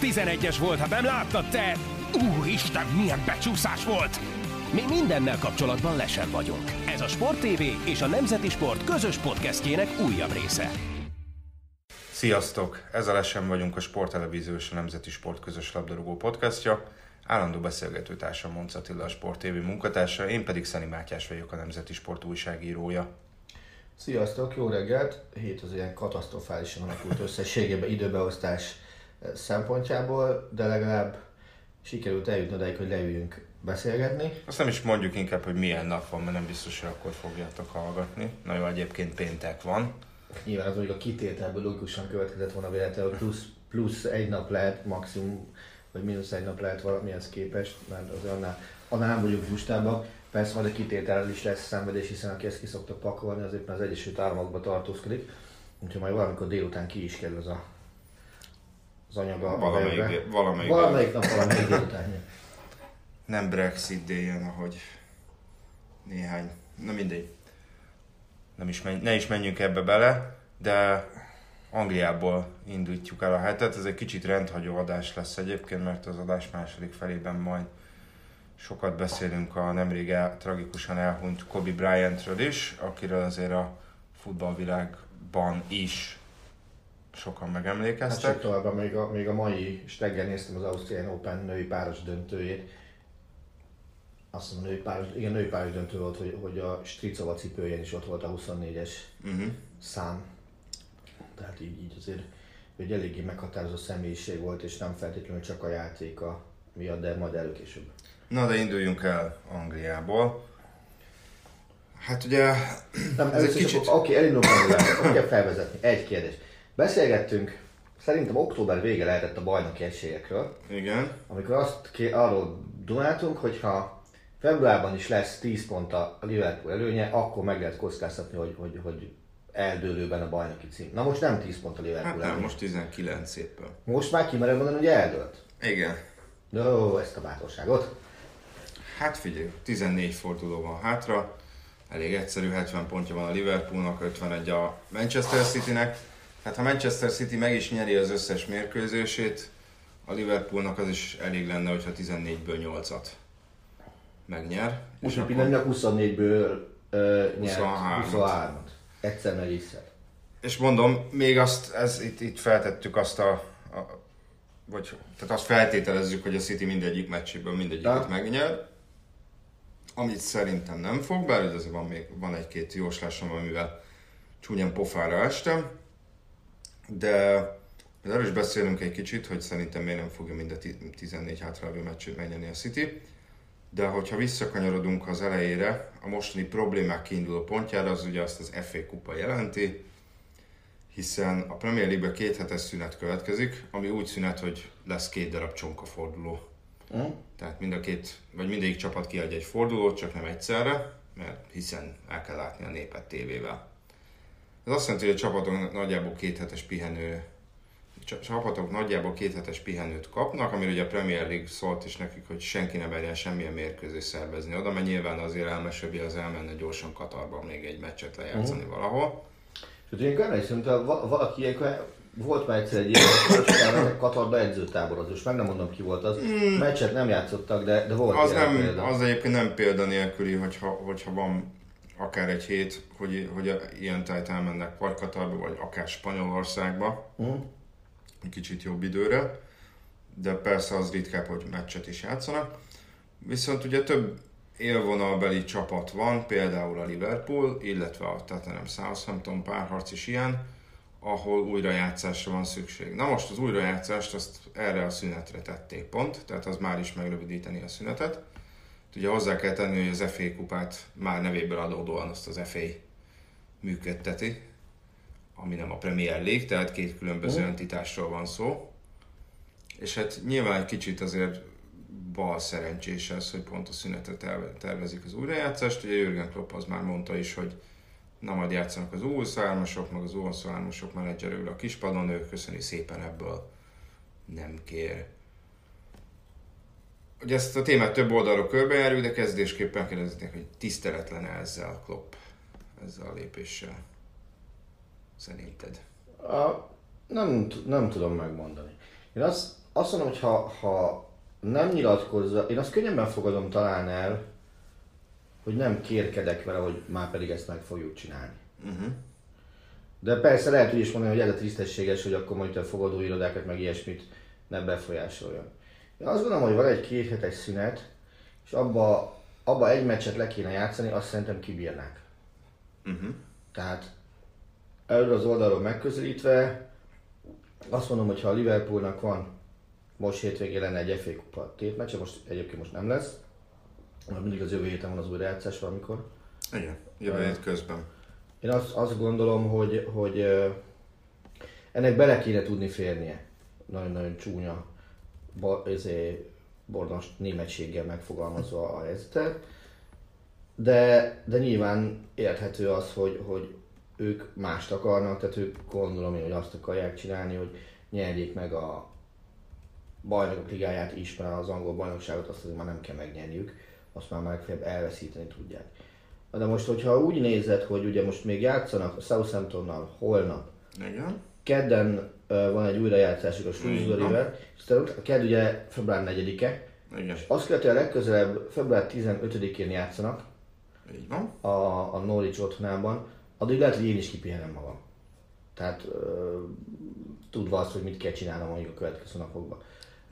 11-es volt, ha nem láttad te! Úristen, milyen becsúszás volt! Mi mindennel kapcsolatban lesen vagyunk. Ez a Sport TV és a Nemzeti Sport közös podcastjének újabb része. Sziasztok! Ez a Lesen vagyunk a Sporttelevízió és a Nemzeti Sport közös labdarúgó podcastja. Állandó beszélgető társam Monc Attila, a Sport TV munkatársa, én pedig Szeni Mátyás vagyok, a Nemzeti Sport újságírója. Sziasztok, jó reggelt! Hét az ilyen katasztrofálisan alakult összességében időbeosztás szempontjából, de legalább sikerült eljutni odáig, hogy leüljünk beszélgetni. Azt nem is mondjuk inkább, hogy milyen nap van, mert nem biztos, hogy akkor fogjátok hallgatni. Na jó, egyébként péntek van. Nyilván az mondjuk a kitételből logikusan következett volna véletlenül, hogy plusz, plusz egy nap lehet maximum, vagy mínusz egy nap lehet valamihez képest, mert az annál, annál nem vagyunk lustában. Persze majd a kitétellel is lesz szenvedés, hiszen aki ezt ki szokta pakolni, az éppen az Egyesült Államokba tartózkodik. Úgyhogy majd valamikor délután ki is kerül az a, az anyaga. a Valamelyik, dé- valamelyik, Valamelyik nap, valamelyik délután. nem Brexit déjen, ahogy néhány, na mindegy. Nem is menj, ne is menjünk ebbe bele, de Angliából indítjuk el a hetet. Ez egy kicsit rendhagyó adás lesz egyébként, mert az adás második felében majd sokat beszélünk a nemrég el, tragikusan elhunyt Kobe Bryantről is, akiről azért a futballvilágban is sokan Hát megemlékeztek. sőt, továbbá még a, még a mai, és reggel néztem az Australian Open női páros döntőjét. Azt mondom, női páros, igen, női páros döntő volt, hogy, hogy a Stricova cipőjén is ott volt a 24-es Uh-huh. szám. Tehát így, így azért ő egy eléggé meghatározó személyiség volt, és nem feltétlenül csak a játéka miatt, de majd előkésőbb. Na de induljunk el Angliából. Hát ugye Nem, Ez egy kicsit-. Oké, elindulunk Angliába. Hogy kell felvezetni? Egy kérdés. Beszélgettünk, szerintem október vége lehetett a bajnoki esélyekről. igen, amikor azt ké, arról dunáltunk, hogyha februárban is lesz 10 pont a Liverpool előnye, akkor meg lehet kockáztatni, hogy, hogy, hogy eldőlőben a bajnoki cím. Na most nem 10 pont a Liverpool hát nem, előnye. most 19 éppen. most már kimered mondani, hogy eldőlt. Igen. No, ezt a bátorságot. Hát figyelj, 14 forduló van hátra, elég egyszerű, 70 pontja van a Liverpoolnak, 51 a Manchester Citynek. Hát ha Manchester City meg is nyeri az összes mérkőzését, a Liverpoolnak az is elég lenne, hogyha 14-ből 8-at megnyer. Úgyhogy akkor- pillanatnyilag 24-ből ö, nyert 23-at. 23-at. Egyszer meg egyszer. És mondom, még azt, ez, itt, itt feltettük azt a, a vagy, tehát azt feltételezzük, hogy a City mindegyik meccséből mindegyiket megnyer, amit szerintem nem fog, bár azért van még van egy-két jóslásom, amivel csúnyán pofára estem, de erről is beszélünk egy kicsit, hogy szerintem miért nem fogja mind a ti- 14 hátralévő meccsét megnyerni a City. De hogyha visszakanyarodunk az elejére, a mostani problémák kiinduló pontjára, az ugye azt az FA kupa jelenti, hiszen a Premier League-ben két hetes szünet következik, ami úgy szünet, hogy lesz két darab csonkaforduló. Hm? Tehát mind a két, vagy mindegyik csapat kiadja egy fordulót, csak nem egyszerre, mert hiszen el kell látni a népet tévével. Ez azt jelenti, hogy a csapatok nagyjából két hetes pihenő csa- csapatok nagyjából két hetes pihenőt kapnak, amire ugye a Premier League szólt is nekik, hogy senki ne merjen semmilyen mérkőzést szervezni oda, mert nyilván azért elmesebbi az elmenne gyorsan Katarban még egy meccset lejátszani uh-huh. valahol. És hogy ilyenkor emlékszem, hogy va- valaki ilyenkor volt már egyszer egy ilyen, Katarba edzőtáborozó, és meg nem mondom ki volt az. Mm. Meccset nem játszottak, de, de volt Az, nem, példa. az egyébként nem példa nélküli, hogyha, hogyha van akár egy hét, hogy, hogy ilyen tájt elmennek vagy Katarba, vagy akár Spanyolországba, Mm. egy kicsit jobb időre, de persze az ritkább, hogy meccset is játszanak. Viszont ugye több élvonalbeli csapat van, például a Liverpool, illetve a Tottenham Southampton párharc is ilyen, ahol újrajátszásra van szükség. Na most az újrajátszást azt erre a szünetre tették pont, tehát az már is megrövidíteni a szünetet. Ugye hozzá kell tenni, hogy az FA kupát már nevéből adódóan azt az FA működteti, ami nem a Premier League, tehát két különböző Mhm. entitásról van szó. És hát nyilván egy kicsit azért bal szerencsés ez, hogy pont a szünetre terve- tervezik az újrajátszást. Ugye Jürgen Klopp az már mondta is, hogy na majd játszanak az U23-asok, meg az U23-asok menedzserőről a kispadon, ő köszöni szépen ebből nem kér. Ugye ezt a témát több oldalról körbejárjuk, de kezdésképpen kérdeznék, hogy tiszteletlen ezzel Klopp, ezzel a lépéssel. Szerinted? A, nem, nem tudom megmondani. Én azt, azt mondom, hogy ha, ha nem nyilatkozza, én azt könnyebben fogadom talán el, hogy nem kérkedek vele, hogy már pedig ezt meg fogjuk csinálni. Uh-huh. De persze lehet úgy is mondani, hogy ez a tisztességes, hogy akkor majd a fogadóirodákat meg ilyesmit ne befolyásoljon. Én azt gondolom, hogy van egy két hetes szünet, és abba, abba egy meccset le kéne játszani, azt szerintem kibírnák. Uh-huh. Tehát erről az oldalról megközelítve, azt mondom, hogy ha a Liverpoolnak van most hétvégén lenne egy FA kupa tétmeccse, most egyébként most nem lesz, mert mindig az jövő héten van az újrajátszás valamikor. Igen, jövő hét közben. Én azt, azt gondolom, hogy, hogy ennek bele kéne tudni férnie. Nagyon-nagyon csúnya, ba, ezért bornos németséggel megfogalmazva a helyzetet. De, de nyilván érthető az, hogy, hogy ők mást akarnak, tehát ők gondolom én, hogy azt akarják csinálni, hogy nyerjék meg a bajnokok ligáját is, mert az angol bajnokságot azt azért már nem kell megnyerniük, azt már legfeljebb elveszíteni tudják. De most, hogyha úgy nézed, hogy ugye most még játszanak a Southamptonnal holnap, Igen. kedden van egy újrajátszásuk a Shrewsbury-vel, és aztán a kedd ugye február 4-e, Igen. azt követően legközelebb február 15-én játszanak Így van. a, a Norwich otthonában, addig lehet, hogy én is kipihenem magam. Tehát uh, tudva azt, hogy mit kell csinálnom mondjuk a következő napokban.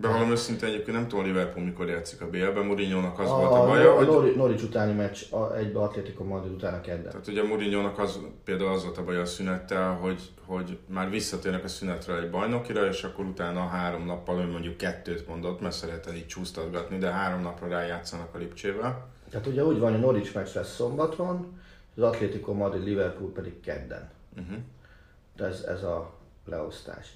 Bevallom őszintén egyébként nem tudom, Liverpool mikor játszik a BL-ben, Mourinho-nak az a, volt a baja, a, hogy... Norwich, utáni meccs a, egybe Atletico Madrid utána kedden. Tehát ugye Mourinho-nak az, például az volt a baj a szünettel, hogy, hogy már visszatérnek a szünetről egy bajnokira, és akkor utána három nappal, ő mondjuk kettőt mondott, mert szeretne így csúsztatgatni, de három napra rájátszanak a Lipcsével. Tehát ugye úgy van, hogy a Norwich meccs lesz szombaton, az Atletico Madrid Liverpool pedig kedden. Uh-huh. De ez, ez a leosztás.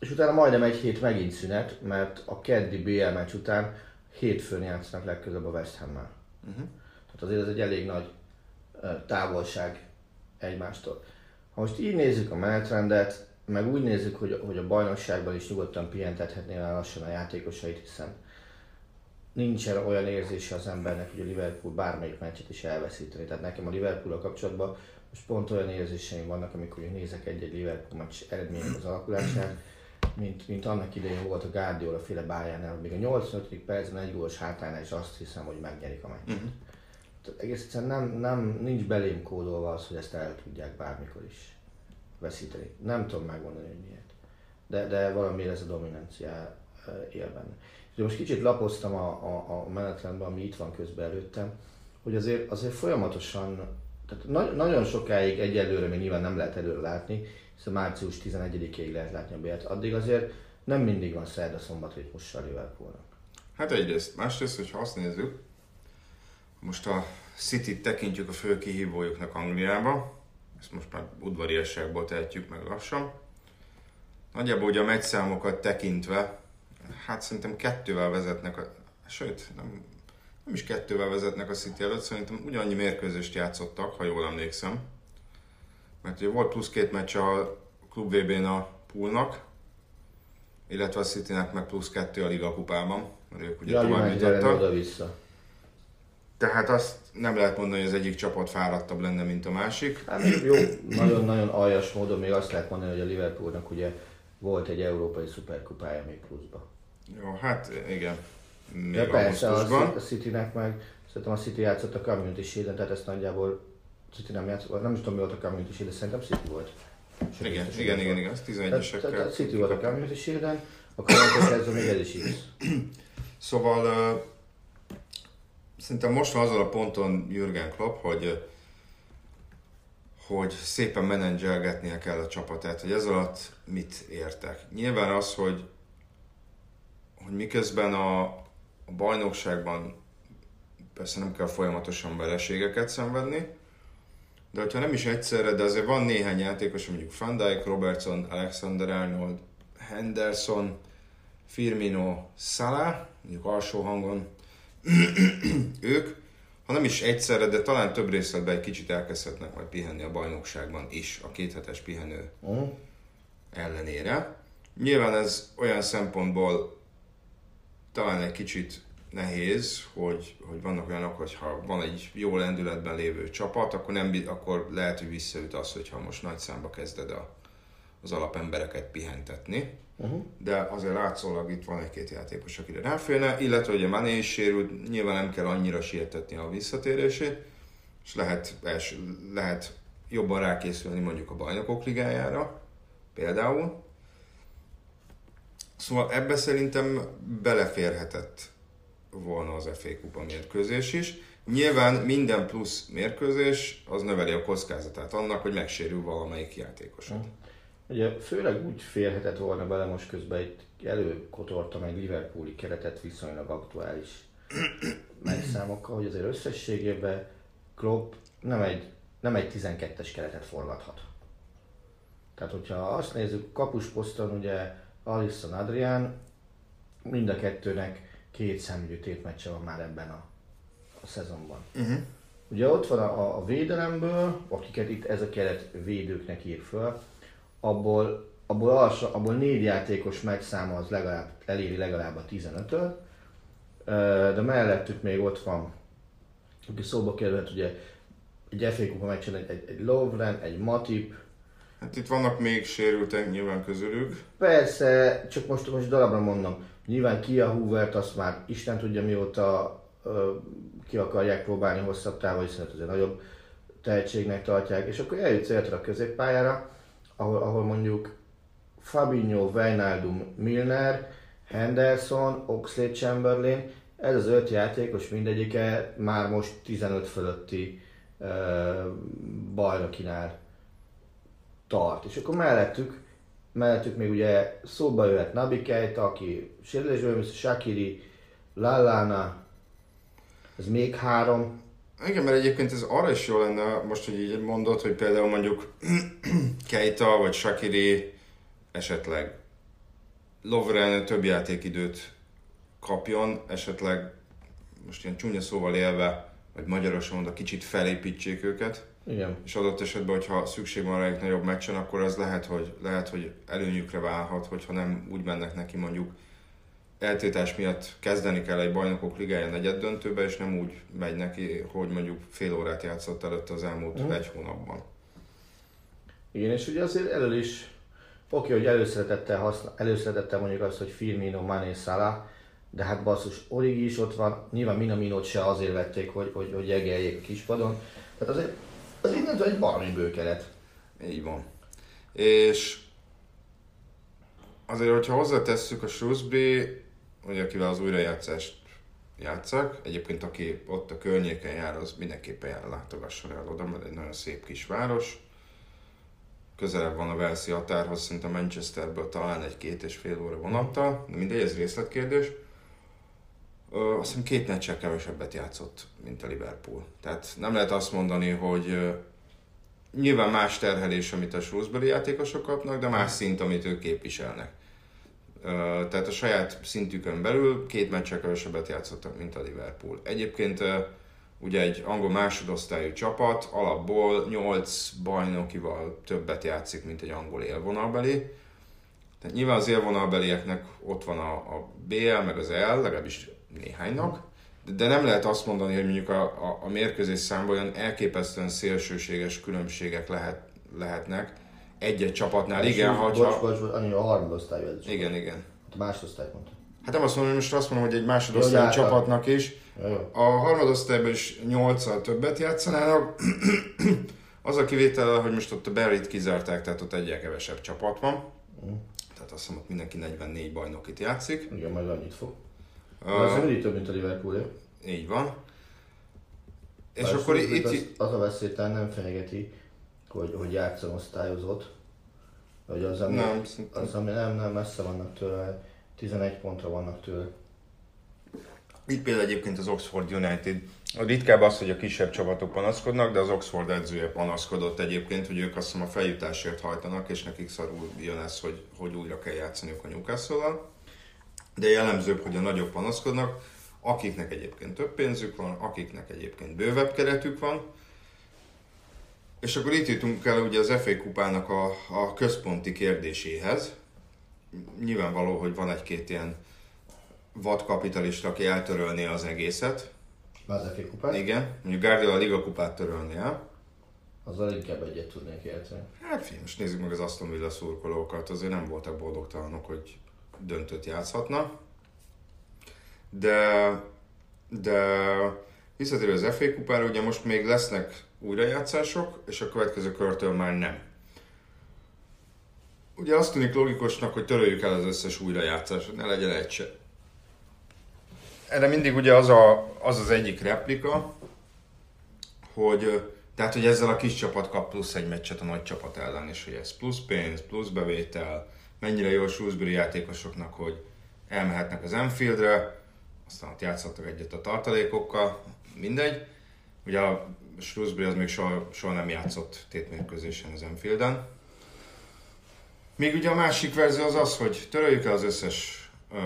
És utána majdnem egy hét megint szünet, mert a keddi BL meccs után hétfőn játszanak legközelebb a West Ham-mel. Uh-huh. Tehát azért ez egy elég nagy távolság egymástól. Ha most így nézzük a menetrendet, meg úgy nézzük, hogy, hogy a bajnokságban is nyugodtan pihentethetné el lassan a játékosait, hiszen nincsen olyan érzése az embernek, hogy a Liverpool bármelyik meccset is elveszíteni. Tehát nekem a liverpool kapcsolatban most pont olyan érzéseim vannak, amikor én nézek egy-egy Liverpool meccs eredmények az alakulását, mint, mint annak idején volt a Guardiola féle bájánál, még a 85. percben egy gólos hátránál is azt hiszem, hogy megnyerik a meccset. Uh-huh. Tehát egész egyszerűen nem, nem, nincs belém kódolva az, hogy ezt el tudják bármikor is veszíteni. Nem tudom megmondani, hogy miért. De, de valamiért ez a dominancia ö, él benne. És most kicsit lapoztam a, a, a menetrendben, ami itt van közben előttem, hogy azért, azért folyamatosan, tehát na, nagyon sokáig egyelőre még nyilván nem lehet előre látni, hiszen március 11-ig lehet látni a bélet. Addig azért nem mindig van szerda szombat ritmussal Liverpoolnak. Hát egyrészt. Másrészt, hogyha azt nézzük, most a City tekintjük a fő kihívójuknak Angliába, ezt most már udvariasságból tehetjük meg lassan. Nagyjából ugye a meccszámokat tekintve, hát szerintem kettővel vezetnek, a, sőt, nem, nem is kettővel vezetnek a City előtt, szerintem ugyanannyi mérkőzést játszottak, ha jól emlékszem. Mert ugye volt plusz két meccs a Klub VB-n a Poolnak, illetve a Citynek meg plusz kettő a Liga kupában, mert ők ugye Jani tovább jutottak. oda-vissza. Tehát azt nem lehet mondani, hogy az egyik csapat fáradtabb lenne, mint a másik. Hát jó, nagyon-nagyon aljas módon még azt lehet mondani, hogy a Liverpoolnak ugye volt egy európai szuperkupája még pluszba. Jó, hát igen. Még De persze a, a Citynek meg, szerintem a City játszott a Community shield tehát ezt nagyjából City nem játszott, nem is tudom mi volt a Community Shield, szerintem City volt. Sőt, Igen, igen, igen, volt. igen, az Tehát, tehát a 11-esekkel. City volt a Community shield akkor onnantól kezdve még ez is igaz. Szóval uh, szerintem most van azon a ponton Jürgen Klopp, hogy hogy szépen menedzselgetnie kell a csapatát, hogy ez alatt mit értek. Nyilván az, hogy, hogy miközben a, a bajnokságban persze nem kell folyamatosan vereségeket szenvedni, de hogyha nem is egyszerre, de azért van néhány játékos, mondjuk Van Dijk, Robertson, Alexander Arnold, Henderson, Firmino, Salah, mondjuk alsó hangon, ők, ha nem is egyszerre, de talán több részletben egy kicsit elkezdhetnek majd pihenni a bajnokságban is, a kéthetes pihenő Uh-huh. ellenére. Nyilván ez olyan szempontból talán egy kicsit nehéz, hogy, hogy vannak olyanok, hogy ha van egy jó lendületben lévő csapat, akkor, nem, akkor lehet, hogy visszaüt az, hogyha most nagy számba kezded a, az alapembereket pihentetni. Uh-huh. De azért látszólag itt van egy-két játékos, akire ráférne, illetve ugye Mané is sérült, nyilván nem kell annyira sietetni a visszatérését, és lehet, els, lehet jobban rákészülni mondjuk a bajnokok ligájára, például. Szóval ebbe szerintem beleférhetett volna az FA Kupa mérkőzés is. Nyilván minden plusz mérkőzés az növeli a kockázatát annak, hogy megsérül valamelyik játékosod. Ugye főleg úgy férhetett volna bele most közben itt előkotortam egy Liverpooli keretet viszonylag aktuális megszámokkal, hogy azért összességében Klopp nem egy, nem egy 12-es keretet forgathat. Tehát, hogyha azt nézzük, kapusposzton ugye Alisson Adrián, mind a kettőnek két számügyű tétmeccse van már ebben a, a szezonban. Uh-huh. Ugye ott van a, a védelemből, akiket itt ez a keret védőknek ír föl, abból, abból, alsa, abból négy játékos megszáma az legalább, eléri legalább a 15-öt, Ö, de mellettük még ott van, aki szóba kerülhet ugye egy FA Kupa meccsen egy, egy, egy Lovren, egy Matip, Hát itt vannak még sérültek nyilván közülük. Persze, csak most, most darabra mondom. Nyilván Kia Hoovert azt már Isten tudja mióta ö, ki akarják próbálni hosszabb távol, hiszen azért nagyobb tehetségnek tartják, és akkor eljutsz érted a középpályára, ahol, ahol mondjuk Fabinho, Wijnaldum, Milner, Henderson, Oxlade Chamberlain, ez az öt játékos mindegyike már most 15 fölötti ö, bajnokinál tart. És akkor mellettük, mellettük még ugye szóba jöhet Nabi Keita, aki sérülésből vissza, Shakiri, Lallana, ez még három. Igen, mert egyébként ez arra is jó lenne, most, hogy így mondod, hogy például mondjuk Keita vagy Shakiri esetleg Lovren több játékidőt kapjon, esetleg most ilyen csúnya szóval élve, vagy magyarosan mondva, kicsit felépítsék őket, Igen. és adott esetben, hogyha szükség van rájuk nagyobb meccsen, akkor az lehet, hogy, lehet, hogy előnyükre válhat, hogyha nem úgy mennek neki mondjuk eltétás miatt kezdeni kell egy bajnokok ligája negyed döntőbe, és nem úgy megy neki, hogy mondjuk fél órát játszott előtt az elmúlt Mhm. egy hónapban. Igen, és ugye azért elő is, oké, hogy előszeretettel, használ, előszeretettel mondjuk azt, hogy Firmino, Mané, Salah, de hát basszus, Origi is ott van, nyilván Minaminót se azért vették, hogy, hogy, hogy jegeljék a kispadon. Tehát azért, az innentől egy valami bőkeret. Így van. És azért, hogyha hozzátesszük a Shrewsbury, hogy akivel az újrajátszást játszak, egyébként aki ott a környéken jár, az mindenképpen jár, látogasson el oda, mert egy nagyon szép kis város. Közelebb van a Velszi határhoz, szinte Manchesterből talán egy két és fél óra vonattal, de mindegy, ez részletkérdés. Ö, azt hiszem két meccsel kevesebbet játszott, mint a Liverpool. Tehát nem lehet azt mondani, hogy nyilván más terhelés, amit a Shrewsbury játékosok kapnak, de más szint, amit ők képviselnek. Tehát a saját szintükön belül két meccsel kevesebbet játszottak, mint a Liverpool. Egyébként ugye egy angol másodosztályú csapat alapból 8 bajnokival többet játszik, mint egy angol élvonalbeli. Tehát nyilván az élvonalbelieknek ott van a, a BL, meg az L, legalábbis néhánynak, de- nem lehet azt mondani, hogy mondjuk a, a, a mérkőzés számban olyan elképesztően szélsőséges különbségek lehet, lehetnek egy-egy csapatnál. Igen, bocs, hogyha... bocs, bocs, annyi a harmadosztályú ez. Igen, igen. A másodosztályt mondtam. Hát nem azt mondom, hogy most azt mondom, hogy egy másodosztályú hogy által- csapatnak is. Jó. A harmadosztályban is 8 többet játszanának. az a kivétel, hogy most ott a Berryt kizárták, tehát ott egyel kevesebb csapat van. Mm. Tehát azt hiszem, ott mindenki 44 bajnokit játszik. Igen, majd annyit fog. Uh, mindig több, mint a Liverpool, így van. És Bár akkor itt, az, az a veszélytelen nem fenyegeti, hogy, hogy játszom osztályozott. Vagy az, ami, Nem, az, ami nem, nem messze vannak tőle, 11 pontra vannak tőle. Itt például egyébként az Oxford United, a ritkább az, hogy a kisebb csapatok panaszkodnak, de az Oxford edzője panaszkodott egyébként, hogy ők azt hiszem a feljutásért hajtanak, és nekik szarul jön ez, hogy, hogy újra kell játszaniuk a newcastle De jellemzőbb, hogy a nagyobb panaszkodnak, akiknek egyébként több pénzük van, akiknek egyébként bővebb keretük van. És akkor itt jutunk el ugye az FA kupának a, a központi kérdéséhez. Nyilvánvaló, hogy van egy-két ilyen vadkapitalista, aki eltörölné az egészet. Az FA kupát? Igen, mondjuk Guardiola a Liga kupát törölni el. Azzal inkább egyet tudnék érteni. Hát figyelj, most nézzük meg az Aston Villa szurkolókat, azért nem voltak boldogtalanok, hogy döntőt játszhatna. De, de visszatérő az FA kupára, ugye most még lesznek újrajátszások, és a következő körtől már nem. Ugye azt tűnik logikusnak, hogy töröljük el az összes újrajátszást, ne legyen egy se erre mindig ugye az, a, az az egyik replika, hogy tehát, hogy ezzel a kis csapat kap plusz egy meccset a nagy csapat ellen, és hogy ez plusz pénz, plusz bevétel, mennyire jó a Shrewsbury játékosoknak, hogy elmehetnek az Enfieldre, aztán ott játszhattak egyet a tartalékokkal, mindegy. Ugye a Shrewsbury az még soha, soha nem játszott tétmérkőzésen az Enfielden. Még ugye a másik verzió az az, hogy töröljük el az összes uh,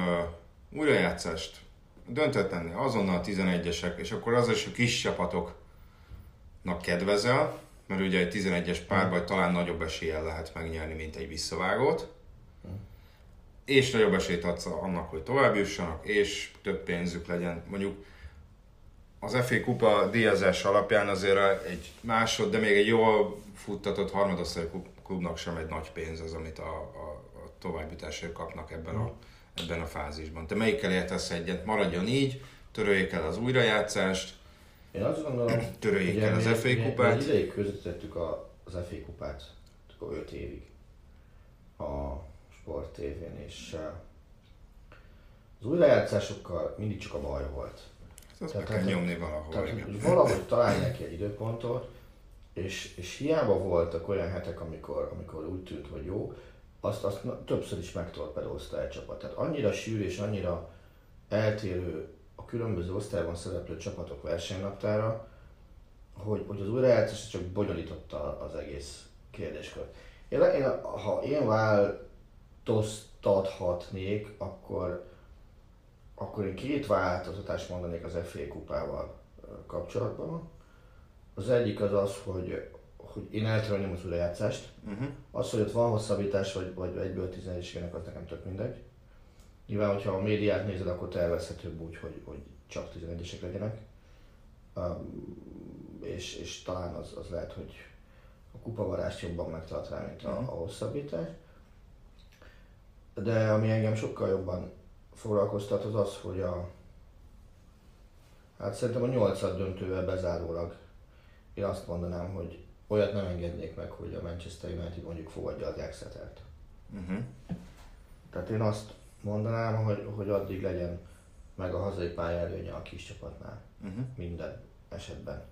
újrajátszást, döntetlennél azonnal 11-esek, és akkor az is a kis csapatoknak kedvezel, mert ugye egy 11-es párban talán nagyobb eséllyel lehet megnyerni, mint egy visszavágót. És nagyobb esélyt adsz annak, hogy tovább jussanak, és több pénzük legyen. Mondjuk az FA kupa díjazás alapján azért egy másod, de még egy jól futtatott harmadosztály klubnak sem egy nagy pénz az, amit a, a, a továbbjutásért kapnak ebben a ebben a fázisban. Te melyikkel értesz egyet? Maradjon így, töröljék el az újrajátszást, én azt gondolom, töröljék el az FA kupát. Mi ideig közvetítettük az FA kupát, akkor 5 évig a Sport TV-n, és az újrajátszásokkal mindig csak a baj volt. Ezt tehát, kell nyomni valahol. Tehát, igen. valahogy találják egy időpontot, és, és hiába voltak olyan hetek, amikor, amikor úgy tűnt, hogy jó, azt, azt többször is megtorpedózta egy csapat. Tehát annyira sűrű és annyira eltérő a különböző osztályban szereplő csapatok versenynaptára, hogy, hogy az újrajátszás csak bonyolította az egész kérdéskört. Én, én, ha én változtathatnék, akkor, akkor én két változtatást mondanék az FA kupával kapcsolatban. Az egyik az az, hogy, hogy én eltörölném az újrajátszást. Uh-huh. Az, hogy ott van hosszabbítás, vagy, vagy egyből 11 az nekem tök mindegy. Nyilván, hogyha a médiát nézed, akkor tervezhetőbb úgy, hogy, hogy csak 11-esek legyenek. Um, és, és talán az, az lehet, hogy a kupavarást jobban megtart rá, mint a, uh-huh. a hosszabbítás. De ami engem sokkal jobban foglalkoztat, az az, hogy a Hát szerintem a nyolcad döntővel bezárólag én azt mondanám, hogy olyat nem engednék meg, hogy a Manchester United mondjuk fogadja az Exeter-t. Uh-huh. Tehát én azt mondanám, hogy, hogy addig legyen meg a hazai pálya előnye a kis csapatnál. Uh-huh. Minden esetben.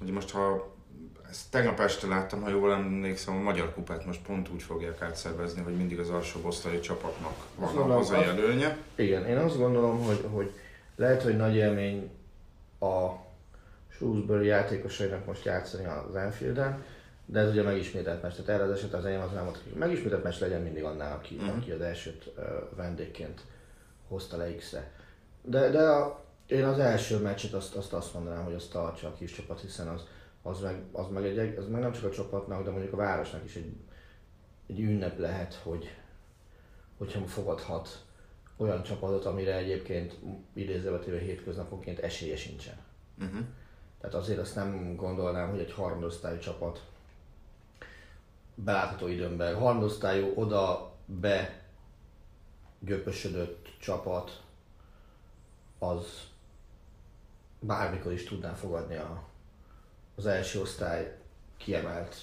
Ugye most, ha ezt tegnap este láttam, ha jól emlékszem, a Magyar Kupát most pont úgy fogják átszervezni, hogy mindig az alsó osztályi csapatnak van a hazai előnye. Igen, én azt gondolom, hogy, hogy lehet, hogy nagy élmény a Shrewsbury játékosainak most játszani az Anfielden, de ez ugye megismételt meccs, tehát erre az eset az enyém az nem volt, hogy megismételt meccs legyen mindig annál, aki, uh-huh. aki az elsőt uh, vendégként hozta le X-re. De, de a, én az első meccset azt, azt, azt mondanám, hogy azt tartsa a kis csapat, hiszen az, az, meg, az, meg egy, az meg nem csak a csapatnak, de mondjuk a városnak is egy, egy ünnep lehet, hogy hogyha fogadhat olyan csapatot, amire egyébként idézővetően hétköznaponként esélye sincsen. Uh-huh. Tehát azért azt nem gondolnám, hogy egy harmadosztályú csapat belátható időmben, harmadosztályú oda be göpösödött csapat az bármikor is tudná fogadni a, az első osztály kiemelt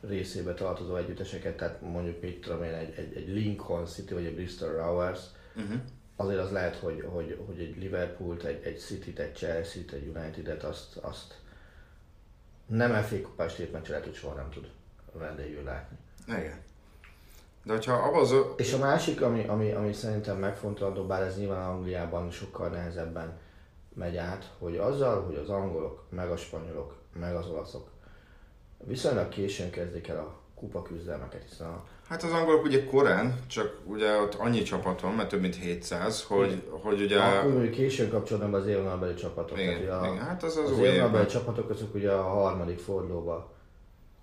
részébe tartozó együtteseket, tehát mondjuk mit tudom én, egy, egy, egy Lincoln City vagy egy Bristol Rovers, uh-huh azért az lehet, hogy, hogy, hogy egy Liverpoolt, egy, egy City-t, egy Chelsea-t, egy United-et, azt, azt nem FA kupás tétmeccse lehet, hogy soha nem tud vendégül látni. Igen. De hogyha abban az... És a másik, ami, ami, ami szerintem megfontolandó, bár ez nyilván Angliában sokkal nehezebben megy át, hogy azzal, hogy az angolok, meg a spanyolok, meg az olaszok viszonylag későn kezdik el a kupa küzdelmeket, hiszen a Hát az angolok ugye korán, csak ugye ott annyi csapat van, mert több mint 700, hogy, hogy ugye... Akkor későn kapcsolódnak az élvonalbeli csapatok. Igen, Tehát, a, igen, hát az az az élvonalbeli csapatok azok ugye a harmadik fordulóba.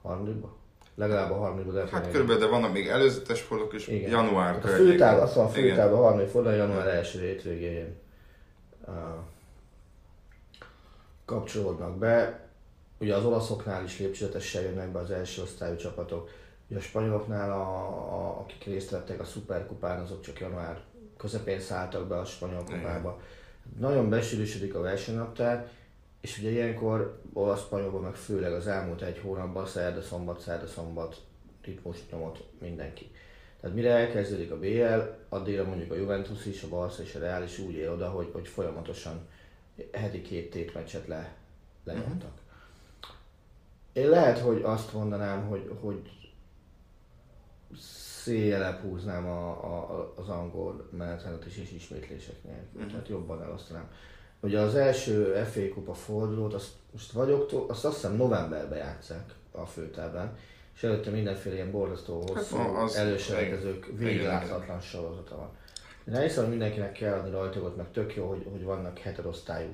Harmadikba? Legalább a harmadikba. Hát még- körülbelül, de vannak még előzetes fordulók is, Igen. január Tehát a főtáv, azt mondom, a Igen. főtáv a harmadik forduló, január első hétvégén uh, kapcsolódnak be. Ugye az olaszoknál is lépcsőzetesen jönnek be az első osztályú csapatok. Ugye a spanyoloknál, a, a, akik részt vettek a szuperkupán, azok csak január közepén szálltak be a spanyol kupába. Nagyon besűrűsödik a versenynaptár, és ugye ilyenkor olasz-spanyolban meg főleg az elmúlt egy hónapban szerda-szombat, szerda-szombat ritmus nyomott mindenki. Tehát mire elkezdődik a BL, addigra mondjuk a Juventus is, a Barca és a Real is úgy ér oda, hogy, hogy folyamatosan heti két tétmeccset le, lenyomtak. Én lehet, hogy azt mondanám, hogy, hogy széjjelebb húznám a, a, az angol menetrendet is és ismétlések nélkül. Uh-huh. Tehát jobban elosztanám. Ugye az első FA Kupa fordulót, azt most vagy október, azt azt hiszem novemberben játszák a főtáblán, és előtte mindenféle ilyen borzasztó hosszú Hát, előselejtezők végigláthatatlan sorozata van. Én elhiszem, hogy mindenkinek kell adni rajtagot, meg tök jó, hogy, hogy vannak heterosztályú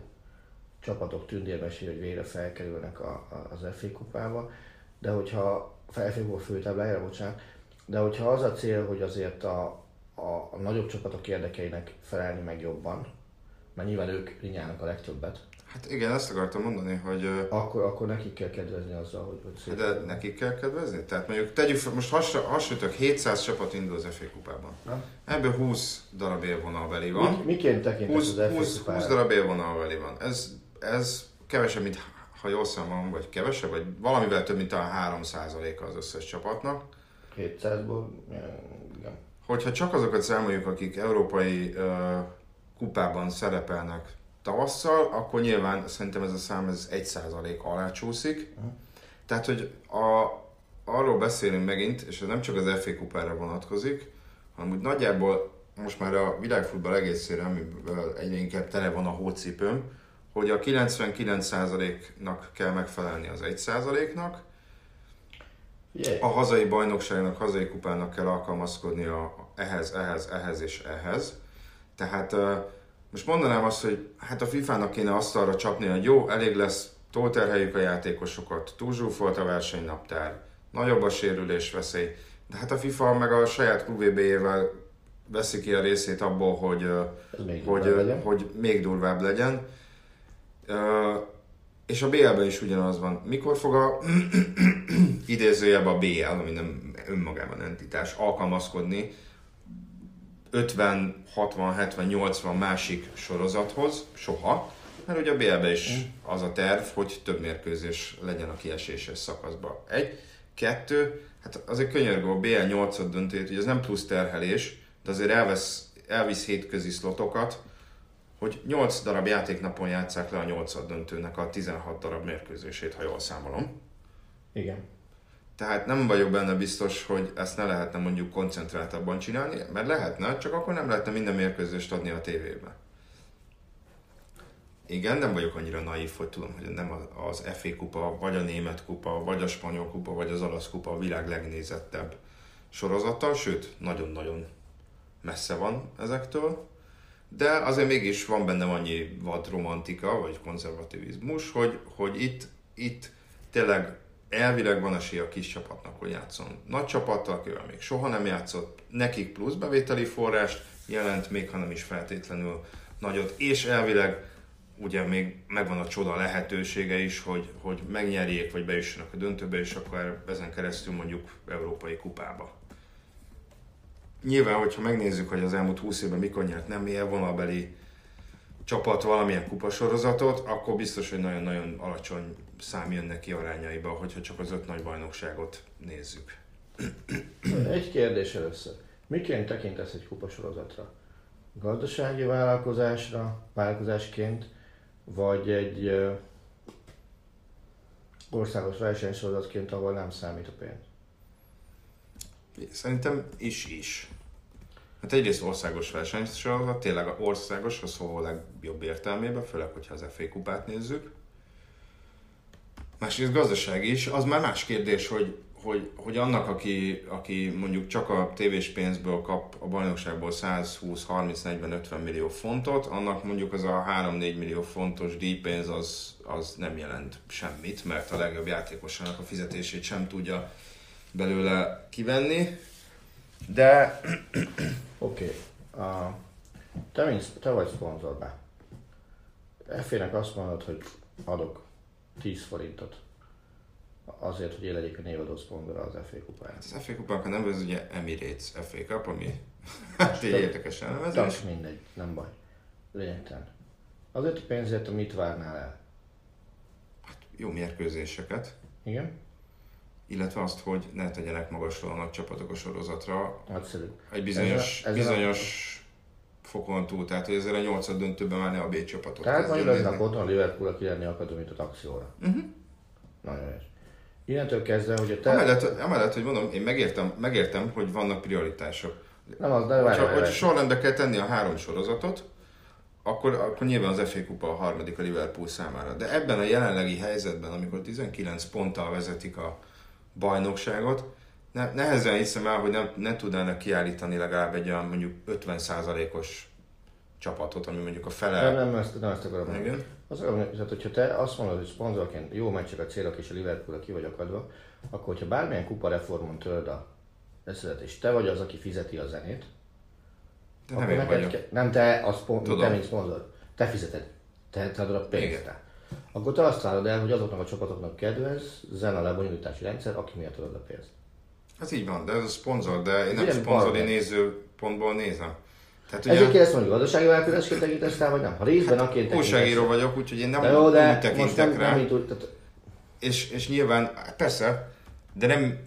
csapatok tündérmesi, hogy végre felkerülnek a, a, az FA kupába, de hogyha kupa főtáblájára, bocsánat, de hogyha az a cél, hogy azért a, a, a nagyobb csapatok érdekeinek felelni meg jobban, mert nyilván ők rinyálnak a legtöbbet, Hát igen, ezt akartam mondani, hogy akkor, akkor nekik kell kedvezni azzal, hogy, hogy szép. de nekik kell kedvezni. Tehát mondjuk tegyük fel, most hasra- hasonlítok, 700 csapat indul az FA kupában. Na? Ebből 20 darab élvonalbeli van. Mik, miként tekintesz 20, az FA 20, 20 kupára? darab élvonalbeli van. Ez, ez kevesebb, mint, ha jól számolom, vagy kevesebb, vagy valamivel több, mint a 3 az összes csapatnak. 700-ból, igen. Hogyha csak azokat számoljuk, akik európai ö, kupában szerepelnek tavasszal, akkor nyilván szerintem ez a szám ez 1% alá csúszik. Tehát, hogy a, arról beszélünk megint, és ez nem csak az FA kupára vonatkozik, hanem úgy nagyjából most már a világfutball egészére, amiből egyre inkább tele van a hócipőm, hogy a 99%-nak kell megfelelni az 1%-nak, Figyelj, a hazai bajnokságnak, hazai kupának kell alkalmazkodni a, ehhez, ehhez, ehhez és ehhez. Tehát most mondanám azt, hogy hát a FIFA-nak kéne asztalra csapni, hogy jó, elég lesz, túlterheljük a játékosokat, túlzsúfolt a versenynaptár, nagyobb a sérülés veszély. De hát a FIFA meg a saját QVB-jével veszi ki a részét abból, hogy, még hogy, legyen. hogy még durvább legyen. És a BL-ben is ugyanaz van. Mikor fog a idézőjelben a BL, ami nem önmagában entitás, alkalmazkodni 50, 60, 70, 80 másik sorozathoz? Soha. Mert ugye a BL-ben is az a terv, hogy több mérkőzés legyen a kieséses szakaszban. Egy, kettő, hát azért könyörgő a BL 8 döntőt, hogy ez nem plusz terhelés, de azért elvesz, elvisz hétközi szlotokat, hogy 8 darab játéknapon játsszák le a 8 döntőnek a 16 darab mérkőzését, ha jól számolom. Igen. Tehát nem vagyok benne biztos, hogy ezt ne lehetne mondjuk koncentráltabban csinálni, mert lehetne, csak akkor nem lehetne minden mérkőzést adni a tévébe. Igen, nem vagyok annyira naív, hogy tudom, hogy nem az- FA kupa, vagy a német kupa, vagy a spanyol kupa, vagy az olasz kupa a világ legnézettebb sorozata, sőt, nagyon-nagyon messze van ezektől, de azért mégis van benne annyi vad romantika, vagy konzervativizmus, hogy, hogy itt, itt tényleg elvileg van esély a kis csapatnak, hogy játszon nagy csapattal, akivel még soha nem játszott, nekik plusz bevételi forrást jelent, még ha nem is feltétlenül nagyot, és elvileg ugye még megvan a csoda lehetősége is, hogy, hogy megnyerjék, vagy bejussanak a döntőbe, és akkor ezen keresztül mondjuk európai kupába. Nyilván, hogyha megnézzük, hogy az elmúlt 20 évben mikor nyert nem élvonalbeli csapat valamilyen kupasorozatot, akkor biztos, hogy nagyon-nagyon alacsony szám jön neki arányaiba, hogyha csak az öt nagy bajnokságot nézzük. Egy kérdés először. Miként tekintesz egy kupasorozatra? Gazdasági vállalkozásra, vállalkozásként, vagy egy ö, országos versenysorozatként, ahol nem számít a pénz? Szerintem is is. Hát egyrészt országos versenysorozat, tényleg országos a szó legjobb értelmében, főleg, hogyha az FA kupát nézzük. Másrészt gazdaság is, az már más kérdés, hogy, hogy, hogy annak, aki, aki mondjuk csak a tévés pénzből kap a bajnokságból 120, 30, 40, 50 millió fontot, annak mondjuk az a 3-4 millió fontos díjpénz az, az nem jelent semmit, mert a legjobb játékosának a fizetését sem tudja belőle kivenni. De Oké. Okay. Uh, te, te vagy szponzorbá. F-nek azt mondod, hogy adok 10 forintot azért, hogy én legyek a névadó szponzora az FA kupáját. az FA kupának a neve az ugye Emirates FA Cup, ami hát egy érdekes elnevezés. Tök mindegy, nem baj. Lényegtelen. Azért a pénzért, mit várnál el? Jó mérkőzéseket, Igen? Illetve azt, hogy ne tegyenek magasról a nagy csapatok a sorozatra Nagyszerű. egy bizonyos, Ez a- ez a- bizonyos fokon túl, tehát hogy ezzel a nyolcad döntőben már ne a B csapatok Tehát lesznek otthon Liverpool a kirenni akadémit a taxióra. Mhm. Nagyon jó. Innentől kezdve, hogy a te... Amellett, amellett, hogy mondom, én megértem, megértem, hogy vannak prioritások. Nem az, de várj, hogyha várj. sorrendbe kell tenni a három sorozatot, akkor, akkor nyilván az FA Kupa a harmadik a Liverpool számára. De ebben a jelenlegi helyzetben, amikor 19 ponttal vezetik a bajnokságot, ne, nehezen hiszem el, hogy nem, nem tudnának kiállítani legalább egy olyan mondjuk 50%-os csapatot, ami mondjuk a fele... Nem, nem, ezt, nem ezt akarom. Igen. Az mondani, tehát hogyha te azt mondod, hogy szponzorként jó meccseket célok és a liverpool ki vagy akadva, akkor hogyha bármilyen kupa reformon törd a összedet, és te vagy az, aki fizeti a zenét, De nem akkor én neked ke- nem te, a Tudom. te mint szponzor, te fizeted, te, te adod a pénzt. Igen. Akkor te azt várod el, hogy azoknak a csapatoknak kedvez, zene lebonyolítási rendszer, aki miatt adod a pénzt. Ez így van, de ez a szponzor, de én nem Ilyen szponzori nézőpontból nézem. Tehát Ezért ugye kérdeztem, hogy gazdasági változásként tekintesz rá, vagy nem? Ha részben akként újságíró vagyok, úgyhogy én nem De jó, de úgy tekintek rá. nem úgy, tehát És, és nyilván, persze, de nem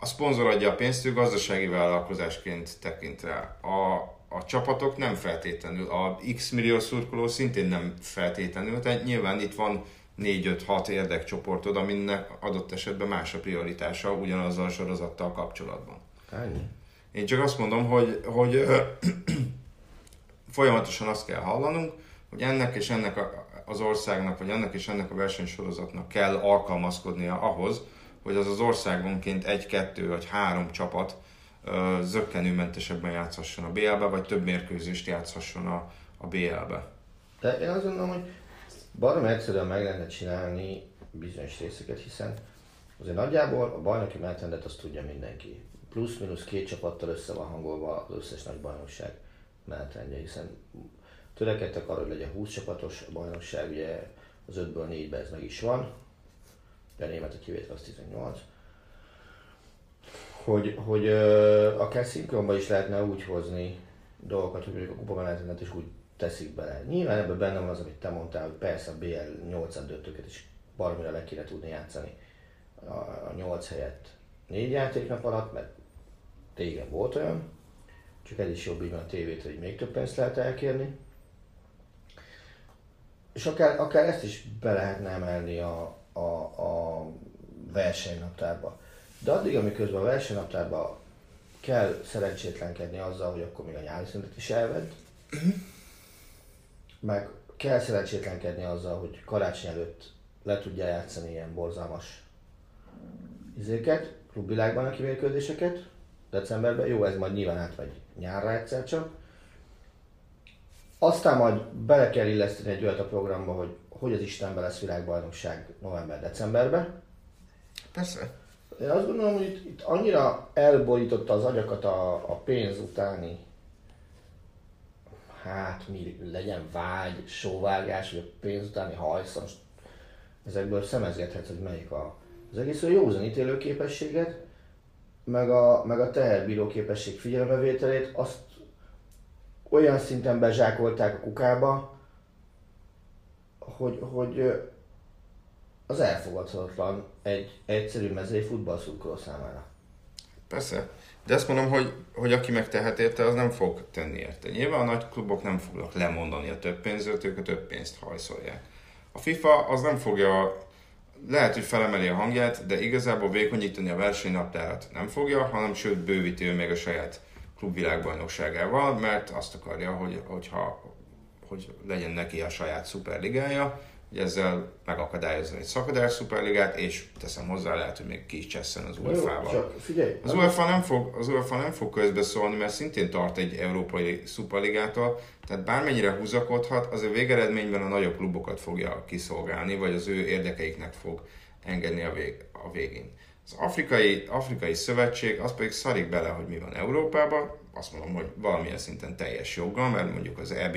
a szponzor adja a pénzt, ő gazdasági vállalkozásként tekint rá. A, a csapatok nem feltétlenül, a X millió szurkoló szintén nem feltétlenül, tehát nyilván itt van 4-5-6 érdekcsoportod, aminek adott esetben más a prioritása ugyanazzal a sorozattal kapcsolatban. ennyi. Én csak azt mondom, hogy, hogy ö, folyamatosan azt kell hallanunk, hogy ennek és ennek a, az országnak, vagy ennek és ennek a versenysorozatnak kell alkalmazkodnia ahhoz, hogy az az országonként egy, kettő vagy három csapat zöggenőmentesebben játszhasson a BL-be, vagy több mérkőzést játszhasson a, a BL-be. De én azt gondolom, hogy baromi egyszerűen meg lehetne csinálni bizonyos részeket, hiszen azért nagyjából a bajnoki menetrendet azt tudja mindenki. Plusz-minusz két csapattal össze van hangolva az összes nagy bajnokság menetrendje, hiszen törekedtek arra, hogy legyen 20 csapatos bajnokság, ugye az 5-ből 4-ben ez meg is van, de a németek kivétve az 18 hogy, hogy ö, akár szinkronba is lehetne úgy hozni dolgokat, hogy mondjuk a kupamenetrendet is úgy teszik bele. Nyilván ebben benne van az, amit te mondtál, hogy persze a BL 8 döntőket is baromira le kéne tudni játszani a, a 8 helyett 4 játéknap alatt, mert régen volt olyan, csak ez is jobb így van a tévét, hogy még több pénzt lehet elkérni. És akár, akár ezt is be lehetne emelni a, a, a versenynaptárba. De addig, amiközben a versenynaptárba kell szerencsétlenkedni azzal, hogy akkor még a nyári szünetet is elvedd, meg kell szerencsétlenkedni azzal, hogy karácsony előtt le tudja játszani ilyen borzalmas izéket, klubvilágban a kimérkőzéseket, decemberben, jó, ez majd nyilván átmegy nyárra egyszer csak. Aztán majd bele kell illeszteni egy olyat a programba, hogy hogy az Istenben lesz világbajnokság november-decemberben. Persze. Én azt gondolom, hogy itt, itt annyira elborította az agyakat a, a pénz utáni, hát mi legyen vágy, sóvárgás, vagy a pénz utáni hajsz, most ezekből szemezgethetsz, hogy melyik a, az egész olyan józan ítélőképességet, meg a, meg a teherbíró képesség figyelembevételét, azt olyan szinten bezsákolták a kukába, hogy, hogy az elfogadhatatlan egy egyszerű mezei futballszurkoló számára. Persze. De azt mondom, hogy, hogy aki megtehet érte, az nem fog tenni érte. Nyilván a nagy klubok nem fognak lemondani a több pénzről, ők a több pénzt hajszolják. A FIFA az nem fogja lehet, hogy felemeli a hangját, de igazából vékonyítani a versenynaptárat nem fogja, hanem sőt bővíti ő még a saját klubvilágbajnokságával, mert azt akarja, hogy, hogyha, hogy legyen neki a saját szuperligája, hogy ezzel megakadályozni egy szakadás szuperligát, és teszem hozzá, lehet, hogy még ki is csesszen az UEFA-val. az UEFA nem fog, az UEFA nem fog közbeszólni, mert szintén tart egy európai szuperligától, tehát bármennyire húzakodhat, az a végeredményben a nagyobb klubokat fogja kiszolgálni, vagy az ő érdekeiknek fog engedni a, vég, a végén. Az afrikai, afrikai szövetség az pedig szarik bele, hogy mi van Európában, azt mondom, hogy valamilyen szinten teljes joggal, mert mondjuk az EB,